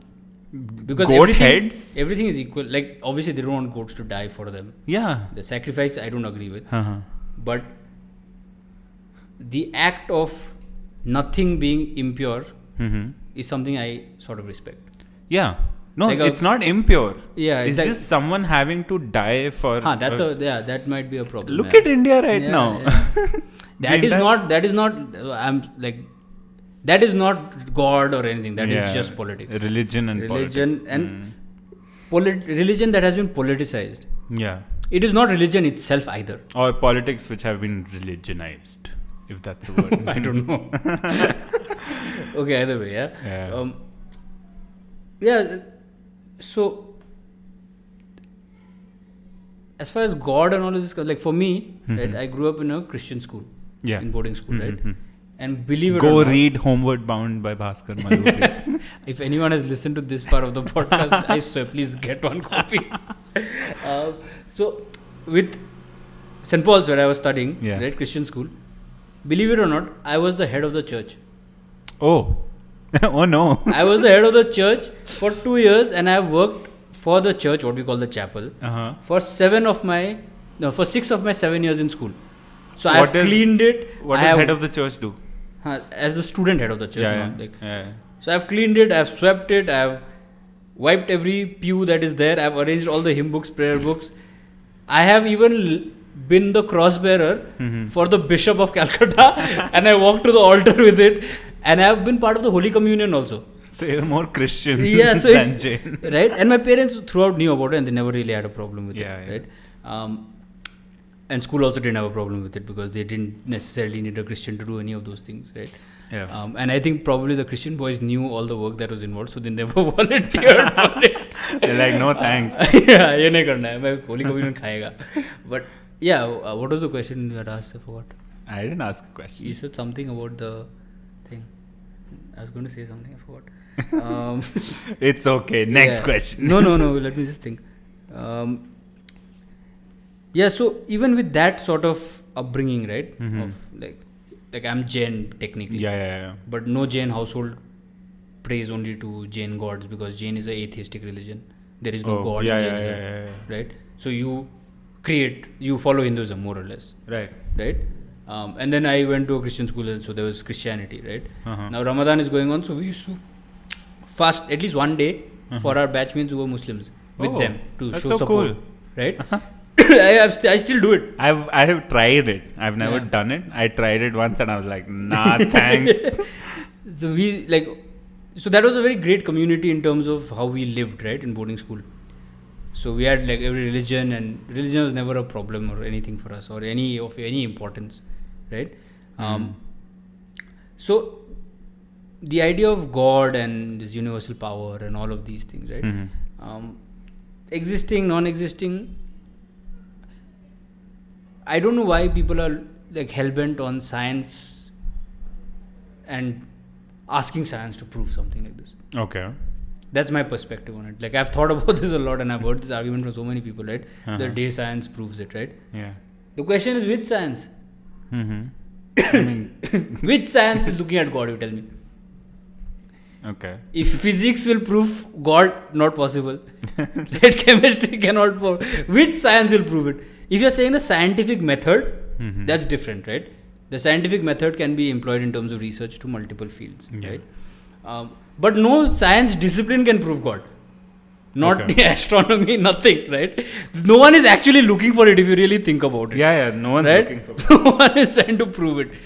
Because Goat everything, heads? everything is equal. Like obviously they don't want goats to die for them. Yeah. The sacrifice I don't agree with. Uh-huh. But the act of nothing being impure hmm is something I sort of respect. Yeah. No, Like a- it's not impure. Yeah, It's it's like- just someone having to die for. Huh, that's uh, a yeah, that might be a problem. Look yeah. at India right Yeah, now. yeah. that is not that is not I'm like that is not God or anything. That is Yeah. just politics. Religion and Religion politics. and Mm. Polit- religion that has been politicized. yeah, It is not religion itself either. or politics which have been religionized, if that's a word. I don't know. okay, either way, yeah. Yeah. Um, yeah. So, as far as God and all this, like for me, right, Mhm. I grew up in a Christian school, yeah. in boarding school, right, Mhm. And believe it Go or not, Go read Homeward Bound by Bhasker please. if anyone has listened to this part of the podcast, I swear, please get one copy. uh, so, with St. Paul's, where I was studying, Yeah. right, Christian school, believe it or not, I was the head of the church. oh. oh no. I was the head of the church for two years, and I have worked for the church, what we call the chapel, Uh-huh. for seven of my, no, for six of my seven years in school. So I've cleaned it. What I does have, head of the church do? Huh, as the student head of the church. yeah, no, like, yeah. so I've cleaned it, I've swept it, I've wiped every pew that is there, I've arranged all the hymn books, prayer books. I have even l- been the cross bearer Mhm. for the Bishop of Calcutta, and I walked to the altar with it, and I have been part of the Holy Communion also. So you're more Christian Yeah, so than it's Jain. right, and my parents throughout knew about it, and they never really had a problem with Yeah, it, right? Um, and school also didn't have a problem with it because they didn't necessarily need a Christian to do any of those things, right? Yeah. Um, and I think probably the Christian boys knew all the work that was involved, so they never volunteered for it. They're like, no thanks. yeah, ये नहीं करना है मैं holy communion खाएगा. But yeah, uh, what was the question you had asked? I forgot. I didn't ask a question. You said something about the thing. I was going to say something. I forgot. Um, It's okay. Next yeah. question. No, no, no. Let me just think. Um, yeah. So even with that sort of upbringing, right? Mhm. Of like, like I'm Jain technically. Yeah, yeah, yeah. But no Jain household prays only to Jain gods because Jain is a atheistic religion. There is no Oh, god yeah, in Jainism, yeah, yeah, right? So you create, you follow Hinduism more or less, Right. right? Um, and then I went to a Christian school, and so there was Christianity, right? Uh-huh. Now Ramadan is going on, so we used to fast at least one day for our batchmates who were Muslims with Uh-huh. Oh, them to show so support, cool. right? I, st- I still do it. I've I have tried it. I've never Yeah. done it. I tried it once and I was like, nah, thanks. So we like, so that was a very great community in terms of how we lived, right, in boarding school. So we had like every religion, and religion was never a problem or anything for us or any of any importance, right? Um, so the idea of God and this universal power and all of these things, right? Mhm. Um, existing, non-existing. I don't know why people are like hell bent on science and asking science to prove something like this. Okay. That's my perspective on it. Like I've thought about this a lot, and I've heard this argument from so many people. Right, the Uh-huh. day science proves it. Right. Yeah. The question is which science? Mm-hmm. I mean, which science is looking at God? You tell me. okay. If physics will prove God not possible, let chemistry cannot prove. Which science will prove it? If you're saying the scientific method, Mhm. that's different, right? The scientific method can be employed in terms of research to multiple fields, Yeah. right? Um, but no science discipline can prove God. Not Okay. astronomy, nothing, right? No one is actually looking for it if you really think about it Yeah, yeah. No one's right? looking for. no one is trying to prove it,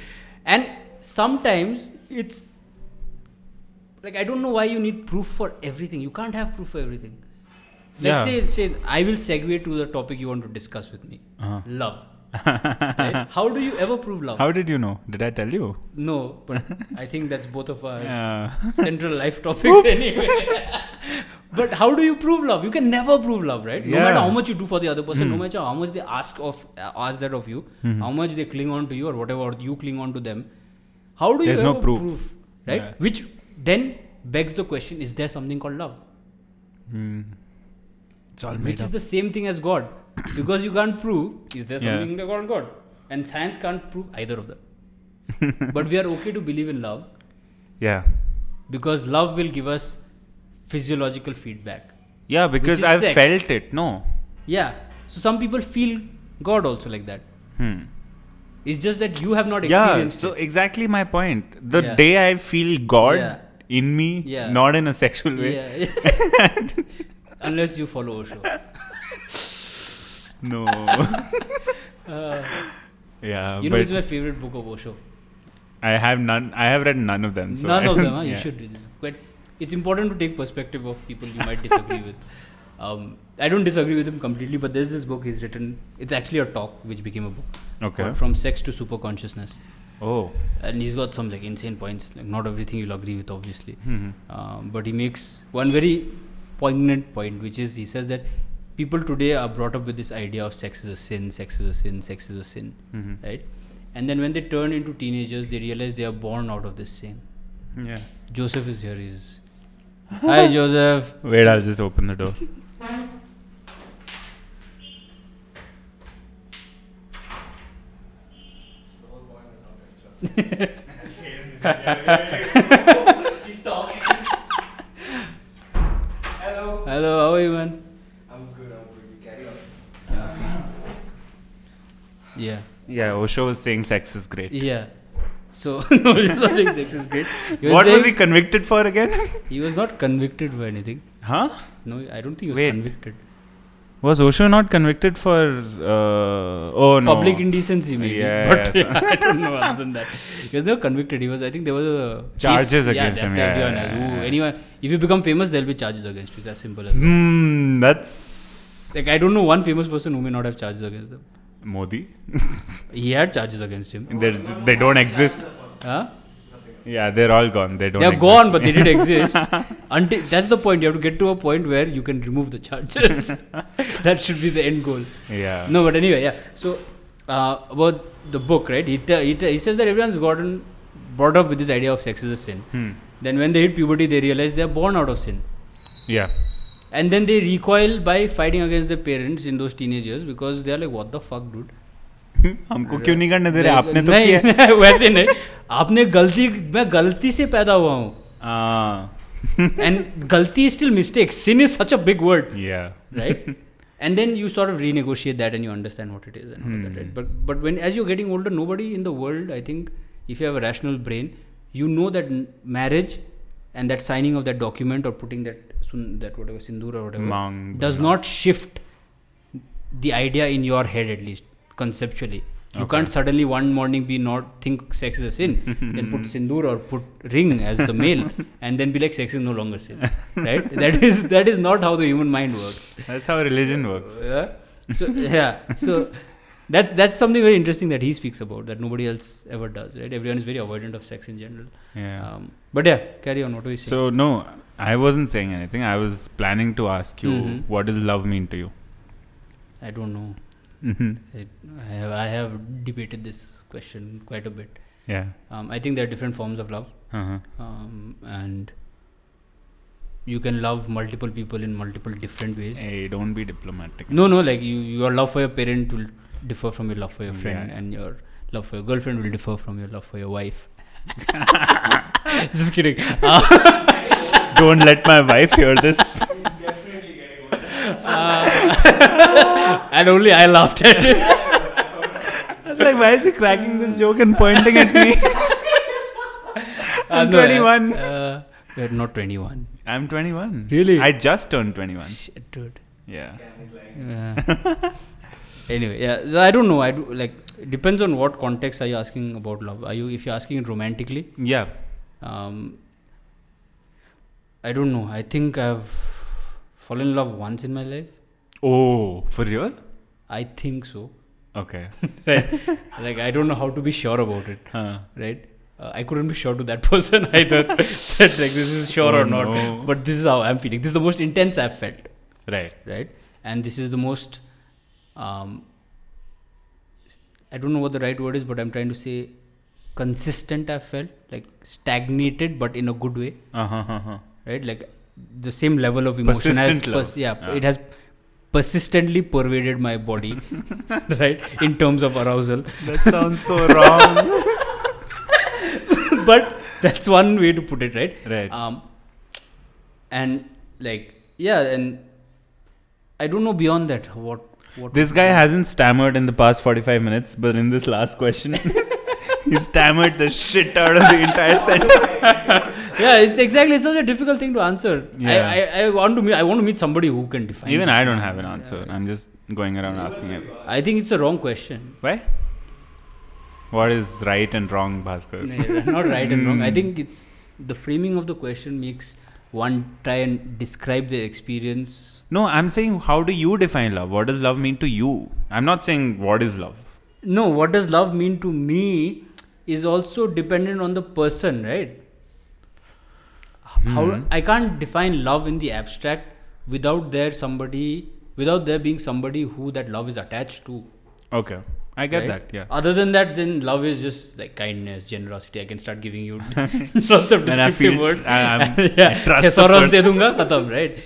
and sometimes it's like I don't know why you need proof for everything. You can't have proof for everything. Like Yeah. say, say I will segue to the topic you want to discuss with me. Uh-huh. Love. right? How do you ever prove love? How did you know? Did I tell you? no, but I think that's both of our Yeah. central life topics anyway. but how do you prove love? You can never prove love, right? No matter how much you do for the other person, no matter how much they ask of uh, ask that of you, Mhm. how much they cling on to you or whatever or you cling on to them. How do you There's no ever proof. right? Yeah. Which then begs the question: Is there something called love? Hmm. It's all Which made is up. the same thing as God, because you can't prove. Is there Yeah. something called God? And science can't prove either of them. but we are okay to believe in love Yeah. because love will give us physiological feedback. Yeah, because I've sex. felt it. No. Yeah. So some people feel God also like that. Hmm. It's just that you have not Yeah, so it. exactly my point. The Yeah. day I feel God Yeah. in me, Yeah. not in a sexual way. Unless you follow Osho. No. Uh, yeah, you know, it's my favorite book of Osho. I have none. I have read none of them. So None I of them, huh? You yeah. should. It's quite. It's important to take perspective of people you might disagree with. Um, I don't disagree with him completely, but there's this book he's written. It's actually a talk which became a book. Okay. From Sex to Super Consciousness, Oh. and he's got some like insane points. Like not everything you'll agree with, obviously. hmm Um, but he makes one very poignant point, which is he says that people today are brought up with this idea of sex is a sin, sex is a sin, sex is a sin, hmm right? And then when they turn into teenagers, they realize they are born out of this sin. Yeah. Joseph is here. He's hi, Joseph. Wait, I'll just open the door. Hello. Hello, how are you, man? I'm good. I'm good. You carry on. Yeah, Yeah, Osho was saying sex is great. yeah. So no, he's not saying sex is great. He was what was he saying convicted for again? he was not convicted for anything. huh? No, I don't think he was Wait. convicted. Was Osho not convicted for? Uh, oh no. Public indecency, maybe. Yeah, but yeah, I don't know other than that. He was never convicted. He was. I think there was a Charges yeah, against that him, yeah, has. yeah, Ooh, yeah. anyone, if you become famous, there'll be charges against you. It's as simple as that. Hmm. That's Like I don't know one famous person who may not have charges against them. Modi. He had charges against him. They don't exist. Huh? Yeah, they're all gone. They don't. They're exist. gone, but they did exist. Until that's the point. You have to get to a point where you can remove the charges. that should be the end goal. Yeah. No, but anyway, yeah. So uh, about the book, right? He, te- he, te- he says that everyone's gotten brought up with this idea of sex is a sin. Hmm. Then when they hit puberty, they realize they are born out of sin, Yeah. and then they recoil by fighting against their parents in those teenage years because they are like, "What the fuck, dude." हमको क्यों नहीं करने दे रहे? आपने तो नहीं, किया। नहीं, वैसे नहीं। आपने गलती मैं गलती से पैदा हुआ हूँ। हाँ। एंड गलती is still mistake sin is such a word and then you sort of renegotiate that and you understand what it is but but when as you getting older nobody in the world I think if you have rational brain you know that marriage and that signing of that document और putting that that whatever sindoor does not shift the idea in your head at least conceptually you Okay. can't suddenly one morning be not think sex is a sin then put sindoor or put ring as the male and then be like sex is no longer sin right that is that is not how the human mind works That's how religion works. yeah. So yeah. So that's that's something very interesting that he speaks about that nobody else ever does. Right? Everyone is very avoidant of sex in general. Yeah. Um, but yeah, carry on. What were you saying? So no, I wasn't saying anything. I was planning to ask you, Mhm. what does love mean to you? I don't know. Mm-hmm. I, I have I have debated this question quite a bit. Yeah. Um, I think there are different forms of love, Uh-huh. um, and you can love multiple people in multiple different ways. Hey, don't be diplomatic. No, no, like you, your love for your parent will differ from your love for your friend, Yeah. and your love for your girlfriend will differ from your love for your wife. Just kidding. Uh, don't let my wife hear this. and only I laughed at it. I was like, why is he cracking this joke and pointing at me? I'm Uh, no, 21. Uh, you're not 21. I'm 21. Really? I just turned 21. Shit, dude. Yeah. Yeah. anyway, yeah. So I don't know. I do like. Depends on what context are you asking about love. Are you if you're asking it romantically? Yeah. Um, I don't know. I think I've fallen in love once in my life. Oh, for real? I think so. Okay. Like I don't know how to be sure about it. Huh. Right? Uh, I couldn't be sure to that person either. that like this is sure Oh, or not. no. But this is how I'm feeling. This is the most intense I've felt. Right. Right? And this is the most. Um, I don't know what the right word is, but I'm trying to say consistent. I've felt like stagnated, but in a good way. Uh-huh. uh-huh. right? Like the same level of emotion has, Persistent love. pers- yeah, Yeah. it has persistently pervaded my body, right? In terms of arousal, That sounds so wrong. but that's one way to put it, right? right. Um, and like yeah, and I don't know beyond that what What This guy hasn't stammered in the past 45 minutes, but in this last question, he stammered the shit out of the entire sentence. Yeah, it's exactly it's such a difficult thing to answer. Yeah. I, I, I want to meet I want to meet somebody who can define. Even. I don't have an answer. I'm just going around asking him. I think it's a wrong question. Why? What is right and wrong, Bhasker? No, not right and wrong. I Mm. think it's the framing of the question makes one try and describe the experience. No, I'm saying how do you define love? What does love mean to you? I'm not saying what is love. No, what does love mean to me is also dependent on the person, right? How Mhm. I can't define love in the abstract without there somebody without there being somebody who that love is attached to. Okay, I get right? that. Yeah. Other than that, then love is just like kindness, generosity. I can start giving you lots of descriptive words. I- I'm- yeah, thesaurus de dunga, khatam, right?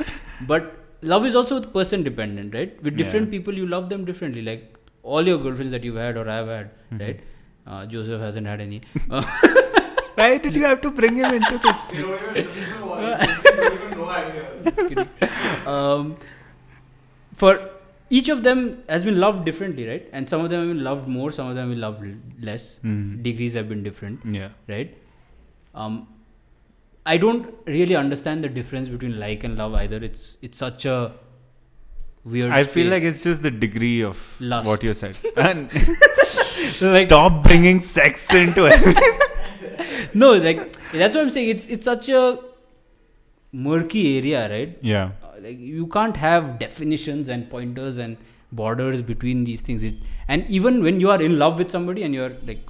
But love is also person dependent, right? With different Yeah. people, you love them differently. Like all your girlfriends that you've had or I've had, Mm-hmm. right? Uh, Joseph hasn't had any. Uh, Why did you have to bring him into this? You don't even, know, you don't even know I'm here. just kidding. Um, for each of them has been loved differently, right? And some of them have been loved more, some of them have been loved less. Mm. Degrees have been different. Yeah. right? Um, I don't really understand the difference between like and love either. It's it's such a weird. I feel like it's just the degree of Lust. what you said. And Like- stop bringing sex into it. no, like that's what I'm saying. It's it's such a murky area, right? yeah. Uh, like you can't have definitions and pointers and borders between these things. It, and even when you are in love with somebody and you're like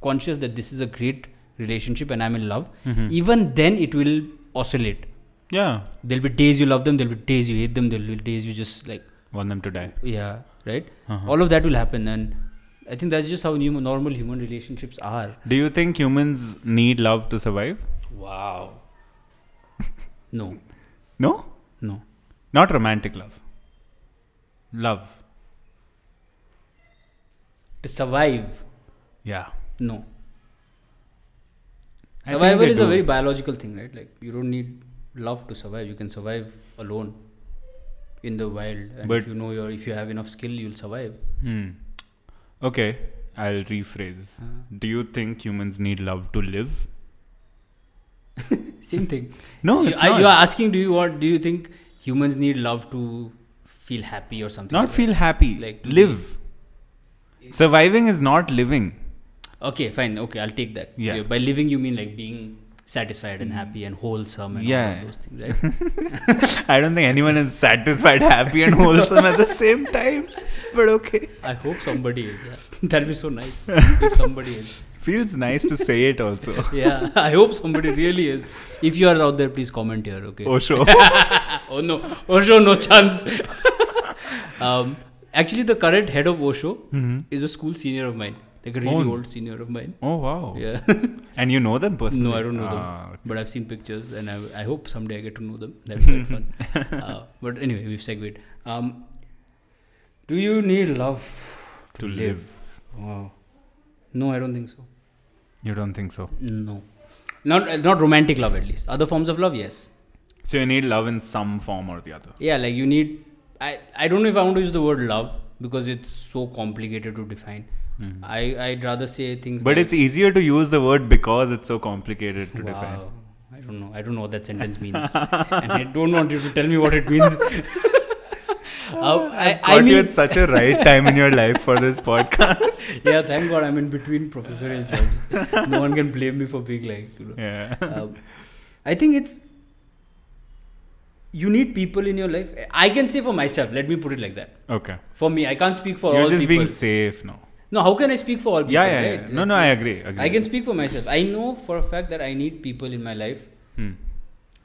conscious that this is a great relationship and I'm in love, Mhm. even then it will oscillate. Yeah. There'll be days you love them, there'll be days you hate them, there'll be days you just like, Want them to die. yeah, right? Uh-huh. All of that will happen, and I think that's just how normal human relationships are. Do you think humans need love to survive? Wow. no, No? no. Not romantic love. Love. To survive, Yeah. no. I Survival is a very biological thing, right? Like you don't need love to survive. You can survive alone in the wild, and But- if you know your, if you have enough skill, you'll survive. Hmm. Okay. I'll rephrase. Uh, Do you think humans need love to live? same thing. No, you, I, you are asking, do you want? Do you think humans need love to feel happy or something? not like feel happy. Like live. Surviving is not living. Okay, fine. Okay, I'll take that. Yeah. By living, you mean like being satisfied and happy and wholesome and Yeah. of those things, right? I don't think anyone is satisfied, happy, and wholesome at the same time. But okay. I hope somebody is. That'll be so nice if somebody is. Feels nice to say it also. Yeah, I hope somebody really is. If you are out there, please comment here. Okay. Osho. oh no, Osho, no chance. um, actually, the current head of Osho Mhm. is a school senior of mine, like a really Oh. old senior of mine. Oh wow. Yeah, And you know them personally? no, I don't know them, Ah, okay. but I've seen pictures, and I, I hope someday I get to know them. That'll be fun. Uh, but anyway, we've segued. Um, do you need love to, To live? live. Wow. No, I don't think so. You don't think so? No, not not romantic love at least. Other forms of love, yes. So you need love in some form or the other. Yeah, like you need. I I don't know if I want to use the word love because it's so complicated to define. Mhm. I I'd rather say things. But like, it's easier to use the word because it's so complicated to define. Wow. I don't know. I don't know what that sentence means, and I don't want you to tell me what it means. Uh, I, Got I you mean, at such a right time in your life for this podcast. yeah. Thank God I'm in between professorial jobs. no one can blame me for being like. You know. yeah. Um, I think it's. You need people in your life. I can say for myself. Let me put it like that. Okay. For me, I can't speak for all. You're just people. being safe now. No, how can I speak for all people? Yeah, yeah, yeah. No, no, I agree. agree. I can speak for myself. I know for a fact that I need people in my life. Hmm.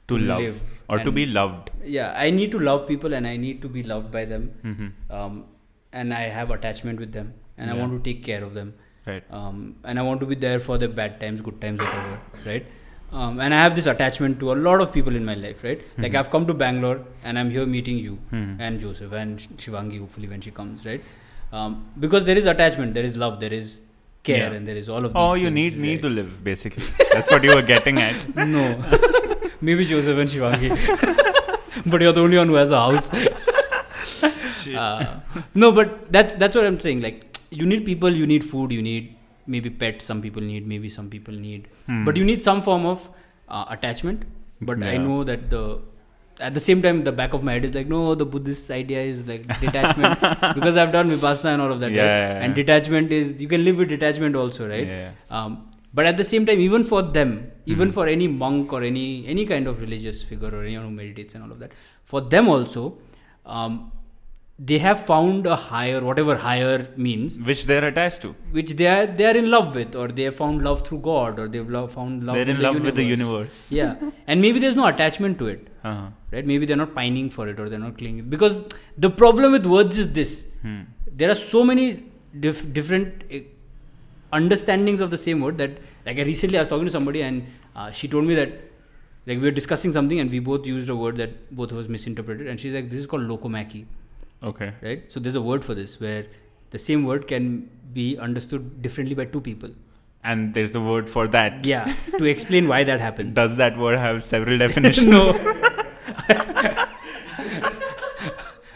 To To love live or to be loved. Yeah, I need to love people and I need to be loved by them. hmm Um, and I have attachment with them and I want to take care of them. Right. Um, and I want to be there for the bad times, good times, whatever. Right. Um, and I have this attachment to a lot of people in my life, right? Like Mhm. I've come to Bangalore and I'm here meeting you Mhm. and Joseph and Shivangi, hopefully when she comes, right? Um, because there is attachment, there is love, there is care, Yeah. and there is all of these. Oh, you need me to live, basically. That's what you were getting at. No. Maybe Joseph and Shivangi. but you're the only one who has a house. Uh, no, but that's that's what I'm saying. Like you need people, you need food, you need maybe pets. Some people need, maybe some people need, Hmm. but you need some form of uh, attachment. But I know that the at the same time the back of my head is like no the buddhist idea is like detachment because i've done vipassana and all of that Yeah, right? yeah, yeah. and detachment is you can live with detachment also right Yeah. um, but at the same time even for them even Mhm. for any monk or any any kind of religious figure or anyone who meditates and all of that for them also um, they have found a higher whatever higher means Which they're attached to. which they are they are in love with or they have found love through god or they've love, found love they're in the love with the universe. universe. yeah and maybe there's no attachment to it Uh-huh. right maybe they're not pining for it or they're not clinging because the problem with words is this Hmm. there are so many dif- different eh, understandings of the same word that like I recently I was talking to somebody and uh, she told me that like we were discussing something and we both used a word that both of us misinterpreted and she's like this is called logomachy Okay. right so there's a word for this where the same word can be understood differently by two people And there's a word for that. yeah to explain why that happened Does that word have several definitions? no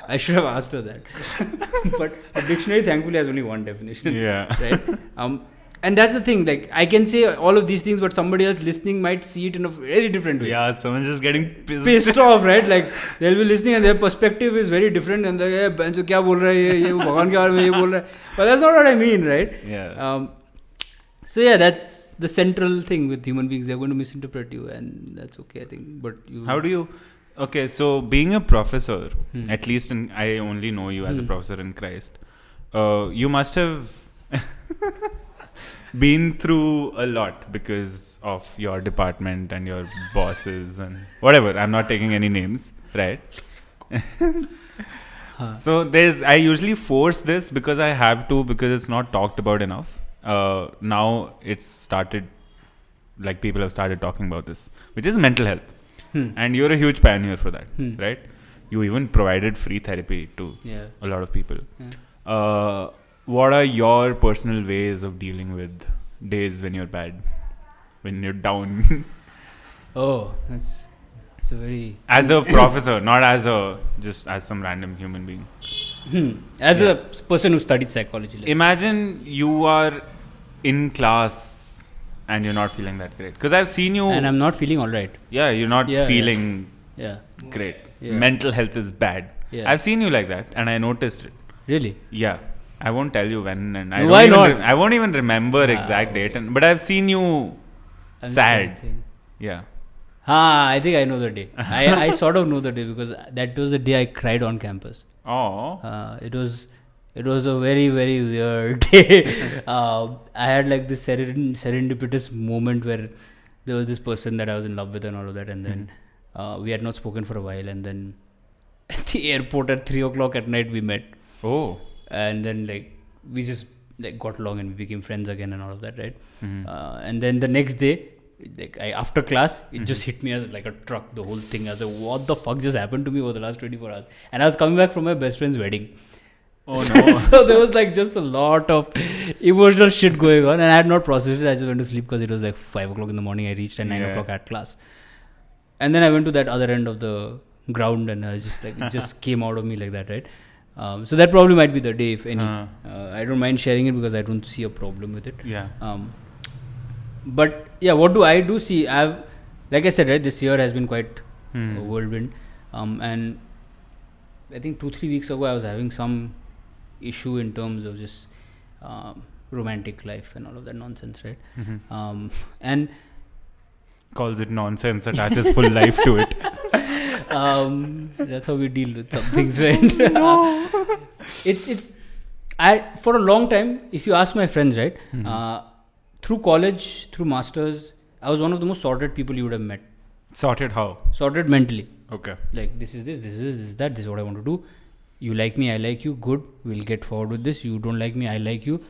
I should have asked her that but a dictionary thankfully has only one definition yeah. right um, and that's the thing like i can say all of these things but somebody else listening might see it in a very different way Yeah, someone's just getting pissed. pissed off right like they'll be listening and their perspective is very different and they're like hey, क्या बोल रहा है ये ये भगवान के बारे में ये बोल रहा है but that's not what i mean right Yeah. um, so yeah that's the central thing with human beings they're going to misinterpret you and that's okay i think but you How do you? Okay, so being a professor, Hmm. at least in I only know you as a Hmm. professor in Christ. Uh, you must have been through a lot because of your department and your bosses and whatever. I'm not taking any names, right? Huh. So there's I usually force this because I have to because it's not talked about enough. Uh, now it's started like people have started talking about this, which is mental health, Hmm. and you're a huge pioneer for that, Hmm. right? You even provided free therapy to yeah a lot of people. Yeah. Uh, what are your personal ways of dealing with days when you're bad, when you're down? oh that's it's a very as a professor, not as a just as some random human being. hmm. as Yeah. a person who studied psychology let's say. Imagine you are in class and you're not feeling that great. Because I've seen you. and i'm not feeling all right yeah, you're not Yeah, yeah. feeling yeah great. Yeah. Mental health is bad. Yeah. I've seen you like that, and I noticed it. really Yeah. I won't tell you when, and I why not? re- I won't even remember Ah, exact date, okay. and but I've seen you I'm sad. Yeah. Ah, I think I know the day. I, I sort of know the day because that was the day I cried on campus. Oh. Uh, it was it was a very very weird day. uh, I had like this seren- serendipitous moment where there was this person that I was in love with and all of that, and then uh, we had not spoken for a while, and then at the airport at three o'clock at night we met, Oh. and then like we just like got along and we became friends again and all of that, right? Mhm. uh, and then the next day like I, after class it Mm-hmm. just hit me as like a truck the whole thing I was like what the fuck just happened to me over the last 24 hours and I was coming back from my best friend's wedding Oh so, no. so there was like just a lot of emotional shit going on and I had not processed it I just went to sleep because it was like 5 o'clock in the morning I reached at 9 Yeah. o'clock at class and then I went to that other end of the ground and I was just like it just came out of me like that right um, so that probably might be the day if any Uh, uh, I don't mind sharing it because I don't see a problem with it yeah. um, but yeah, what do I do? See, I've like I said, right. This year has been quite Hmm. a whirlwind, um, and I think two three weeks ago I was having some issue in terms of just um, romantic life and all of that nonsense, right? Mhm. Um, and Calls it nonsense, attaches full life to it. um, that's how we deal with some things, right? it's it's I for a long time. If you ask my friends, right, Mhm. uh, through college, through masters, I was one of the most sorted people you would have met. Sorted how? Sorted mentally, Okay. like this is this, this is this, this is that, this is what I want to do. You like me, I like you. Good, we'll get forward with this. You don't like me, I like you.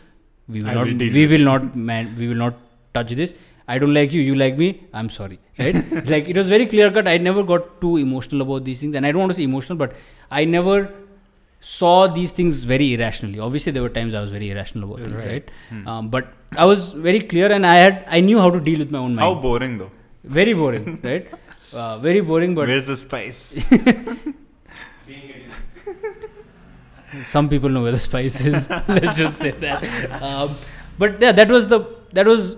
We will I not. will we will not. Man, we will not touch this. I don't like you. You like me. I'm sorry. Right? like it was very clear cut. I never got too emotional about these things, and I don't want to say emotional, but I never saw these things very irrationally. Obviously, there were times I was very irrational about things, Right. right? Hmm. Um, but I was very clear, and I had I knew how to deal with my own mind. How boring though. very boring, right? Uh, very boring, but Where's the spice? some people know where the spice is. Let's just say that. Um, but yeah, that was the that was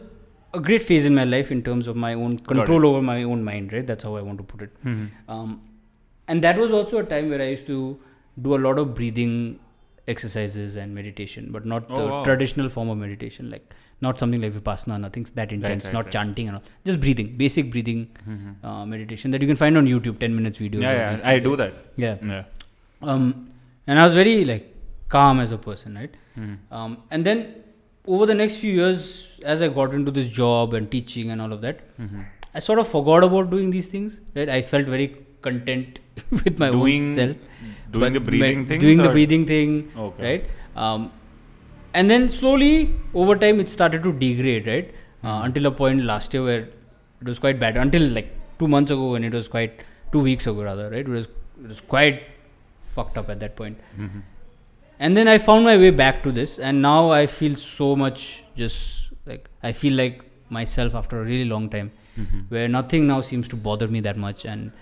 a great phase in my life in terms of my own control over my own mind. Right, that's how I want to put it. Mhm. Um, and that was also a time where I used to do a lot of breathing exercises and meditation, but not Oh, the wow. traditional form of meditation, like not something like vipassana, nothing that intense, right, not right. chanting and all, just breathing, basic breathing Mhm. uh, meditation that you can find on YouTube, ten minutes video. Yeah, yeah, I do that. Yeah, Yeah. um, and I was very like calm as a person, right? Mhm. Um, and then over the next few years, as I got into this job and teaching and all of that, Mhm. I sort of forgot about doing these things. Right? I felt very content with my Doing own self. Doing the breathing thing. Doing the breathing thing, Okay. right? Um, and then slowly over time it started to degrade, right? Uh, Mhm. until a point last year where it was quite bad. Until like two months ago when it was quite two weeks ago rather, right? It was it was quite fucked up at that point. Mhm. And then I found my way back to this, and now I feel so much just like I feel like myself after a really long time Mhm. where nothing now seems to bother me that much and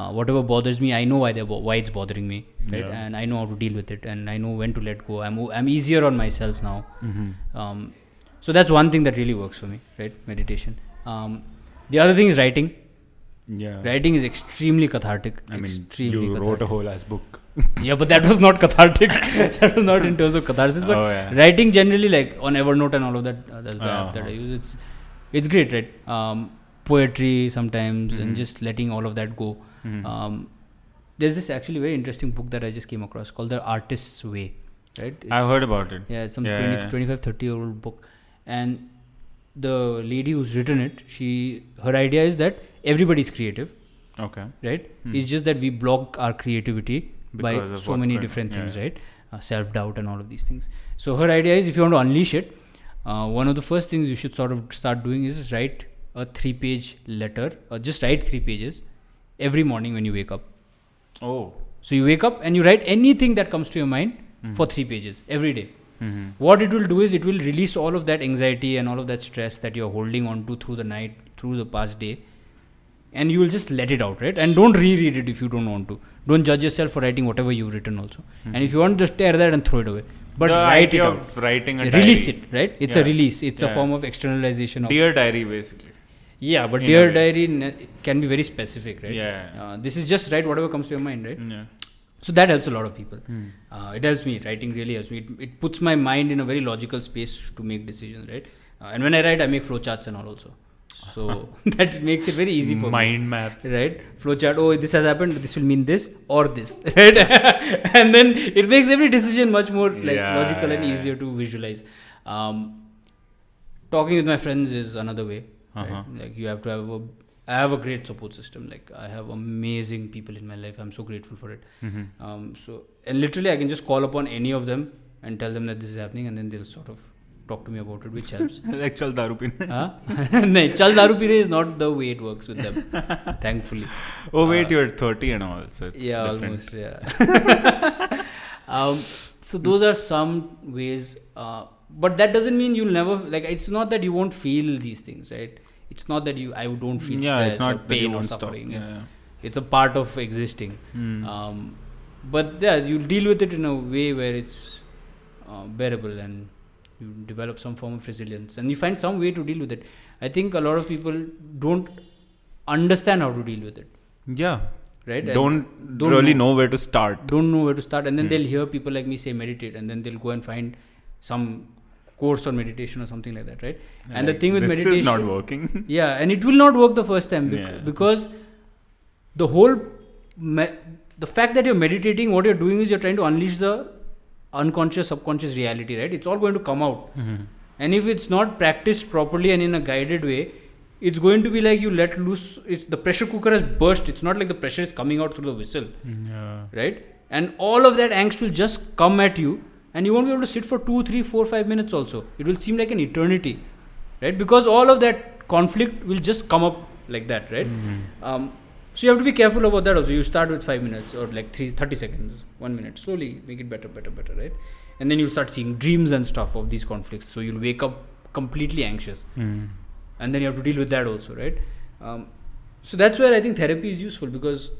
uh, whatever bothers me i know why they bo- why it's bothering me right Yeah. and i know how to deal with it and i know when to let go i'm i'm easier on myself now Mhm. um, so that's one thing that really works for me right meditation um, the other thing is writing Yeah. writing is extremely cathartic I mean, extremely you cathartic. wrote a whole ass book. Yeah but that was not cathartic that was not in terms of catharsis but oh yeah. writing generally like on evernote and all of that uh, that's the app that i Uh-huh. use it's it's great right um, poetry sometimes Mhm. and just letting all of that go Mhm. um, there's this actually very interesting book that i just came across called the artist's way right I've heard about it. yeah it's some Yeah, 20, yeah. 25 30 year old book and the lady who's written it she her idea is that everybody's creative Okay. right Hmm. it's just that we block our creativity by so many going different things yeah. right uh, self doubt and all of these things so her idea is if you want to unleash it uh, one of the first things you should sort of start doing is write a three page letter or just write three pages every morning when you wake up Oh. so you wake up and you write anything that comes to your mind Mhm. for three pages every day Mhm. what it will do is it will release all of that anxiety and all of that stress that you're holding on to through the night through the past day and you will just let it out right? And don't reread it if you don't want to. Don't judge yourself for writing whatever you've written also. And if you want just tear that and throw it away. But the write idea it out. of writing a release diary. it right? It's Yeah. a release. It's a form of externalization of Dear diary, basically. yeah but in dear diary can be very specific right? Yeah. uh, this is just write whatever comes to your mind right? Yeah. so that helps a lot of people. Hmm. uh, it helps me. Writing really helps me. It, it puts my mind in a very logical space to make decisions right? Uh, and when i write i make flowcharts and all also so that makes it very easy for me Mind maps. right flowchart oh this has happened this will mean this or this right and then it makes every decision much more like Yeah, logical and yeah, easier to visualize um, talking with my friends is another way right? Uh-huh. like you have to have a I have a great support system. Like I have amazing people in my life. I'm so grateful for it. Mhm. Um, so and literally, I can just call upon any of them and tell them that this is happening, and then they'll sort of talk to me about it, which helps. like chal daru huh? no, chal daru is not the way it works with them. thankfully, Oh wait, Uh, you're 30 and all, so it's yeah, almost yeah. um, so those are some ways, uh, but that doesn't mean you'll never like. It's not that you won't feel these things, right? It's not that you I don't feel Yeah, stress it's not or pain or suffering. Yeah, It's yeah. it's a part of existing. Hmm. Um, but yeah, you deal with it in a way where it's uh, bearable and you develop some form of resilience and you find some way to deal with it. I think a lot of people don't understand how to deal with it, yeah. right? Don't, don't really know. know. where to start. don't know where to start, and then Hmm. they'll hear people like me say meditate, and then they'll go and find some course on meditation or something like that, right? And the Like, thing with this meditation, is not working. yeah, and it will not work the first time bec- Yeah. because the whole me- the fact that you're meditating, what you're doing is you're trying to unleash the unconscious, subconscious reality, right? It's all going to come out, Mhm. and if it's not practiced properly and in a guided way, it's going to be like you let loose. It's the pressure cooker has burst. It's not like the pressure is coming out through the whistle, Yeah. right? And all of that angst will just come at you, and you won't be able to sit for two, three, four, five minutes. Also, it will seem like an eternity, right? Because all of that conflict will just come up like that, right? Mhm. Um, so you have to be careful about that also. You start with five minutes or like three, 30 seconds, one minute. Slowly make it better, better, better, right? And then you'll start seeing dreams and stuff of these conflicts. So you'll wake up completely anxious. Hmm. And then you have to deal with that also, right? Um, so that's where I think therapy is useful because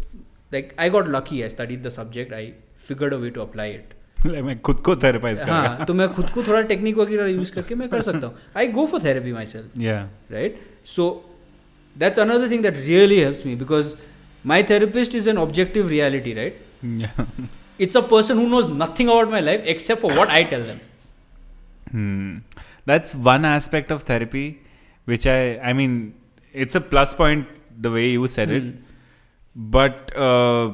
like I got lucky. I studied the subject. I figured a way to apply it. मैं खुद को थेरेपाइज कर हाँ तो मैं खुद को थोड़ा टेक्निक वगैरह यूज करके मैं कर सकता हूँ I go for therapy my self या right? So that's another thing that really helps me because my therapist is an objective reality, right? या It's a person who knows nothing about my life except for what I tell them. Hmm. That's one aspect of therapy, which I, I mean, it's a plus point the way you said it, but uh,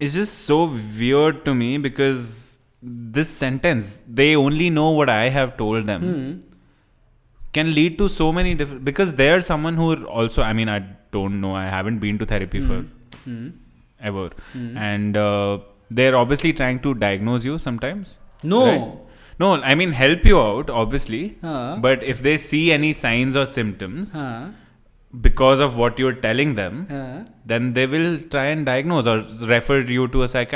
it's just so weird to me because this sentence, they only know what I have told them, Hmm. Can lead to so many different. Because they're someone who also, I mean, I don't know, I haven't been to therapy for Hmm. ever, Hmm. and uh, they're obviously trying to diagnose you sometimes. No. Right. No, I mean help you out, obviously. Huh. But if they see any signs or symptoms Huh. because of what you're telling them, then they will try and diagnose or refer you to a psychiatrist.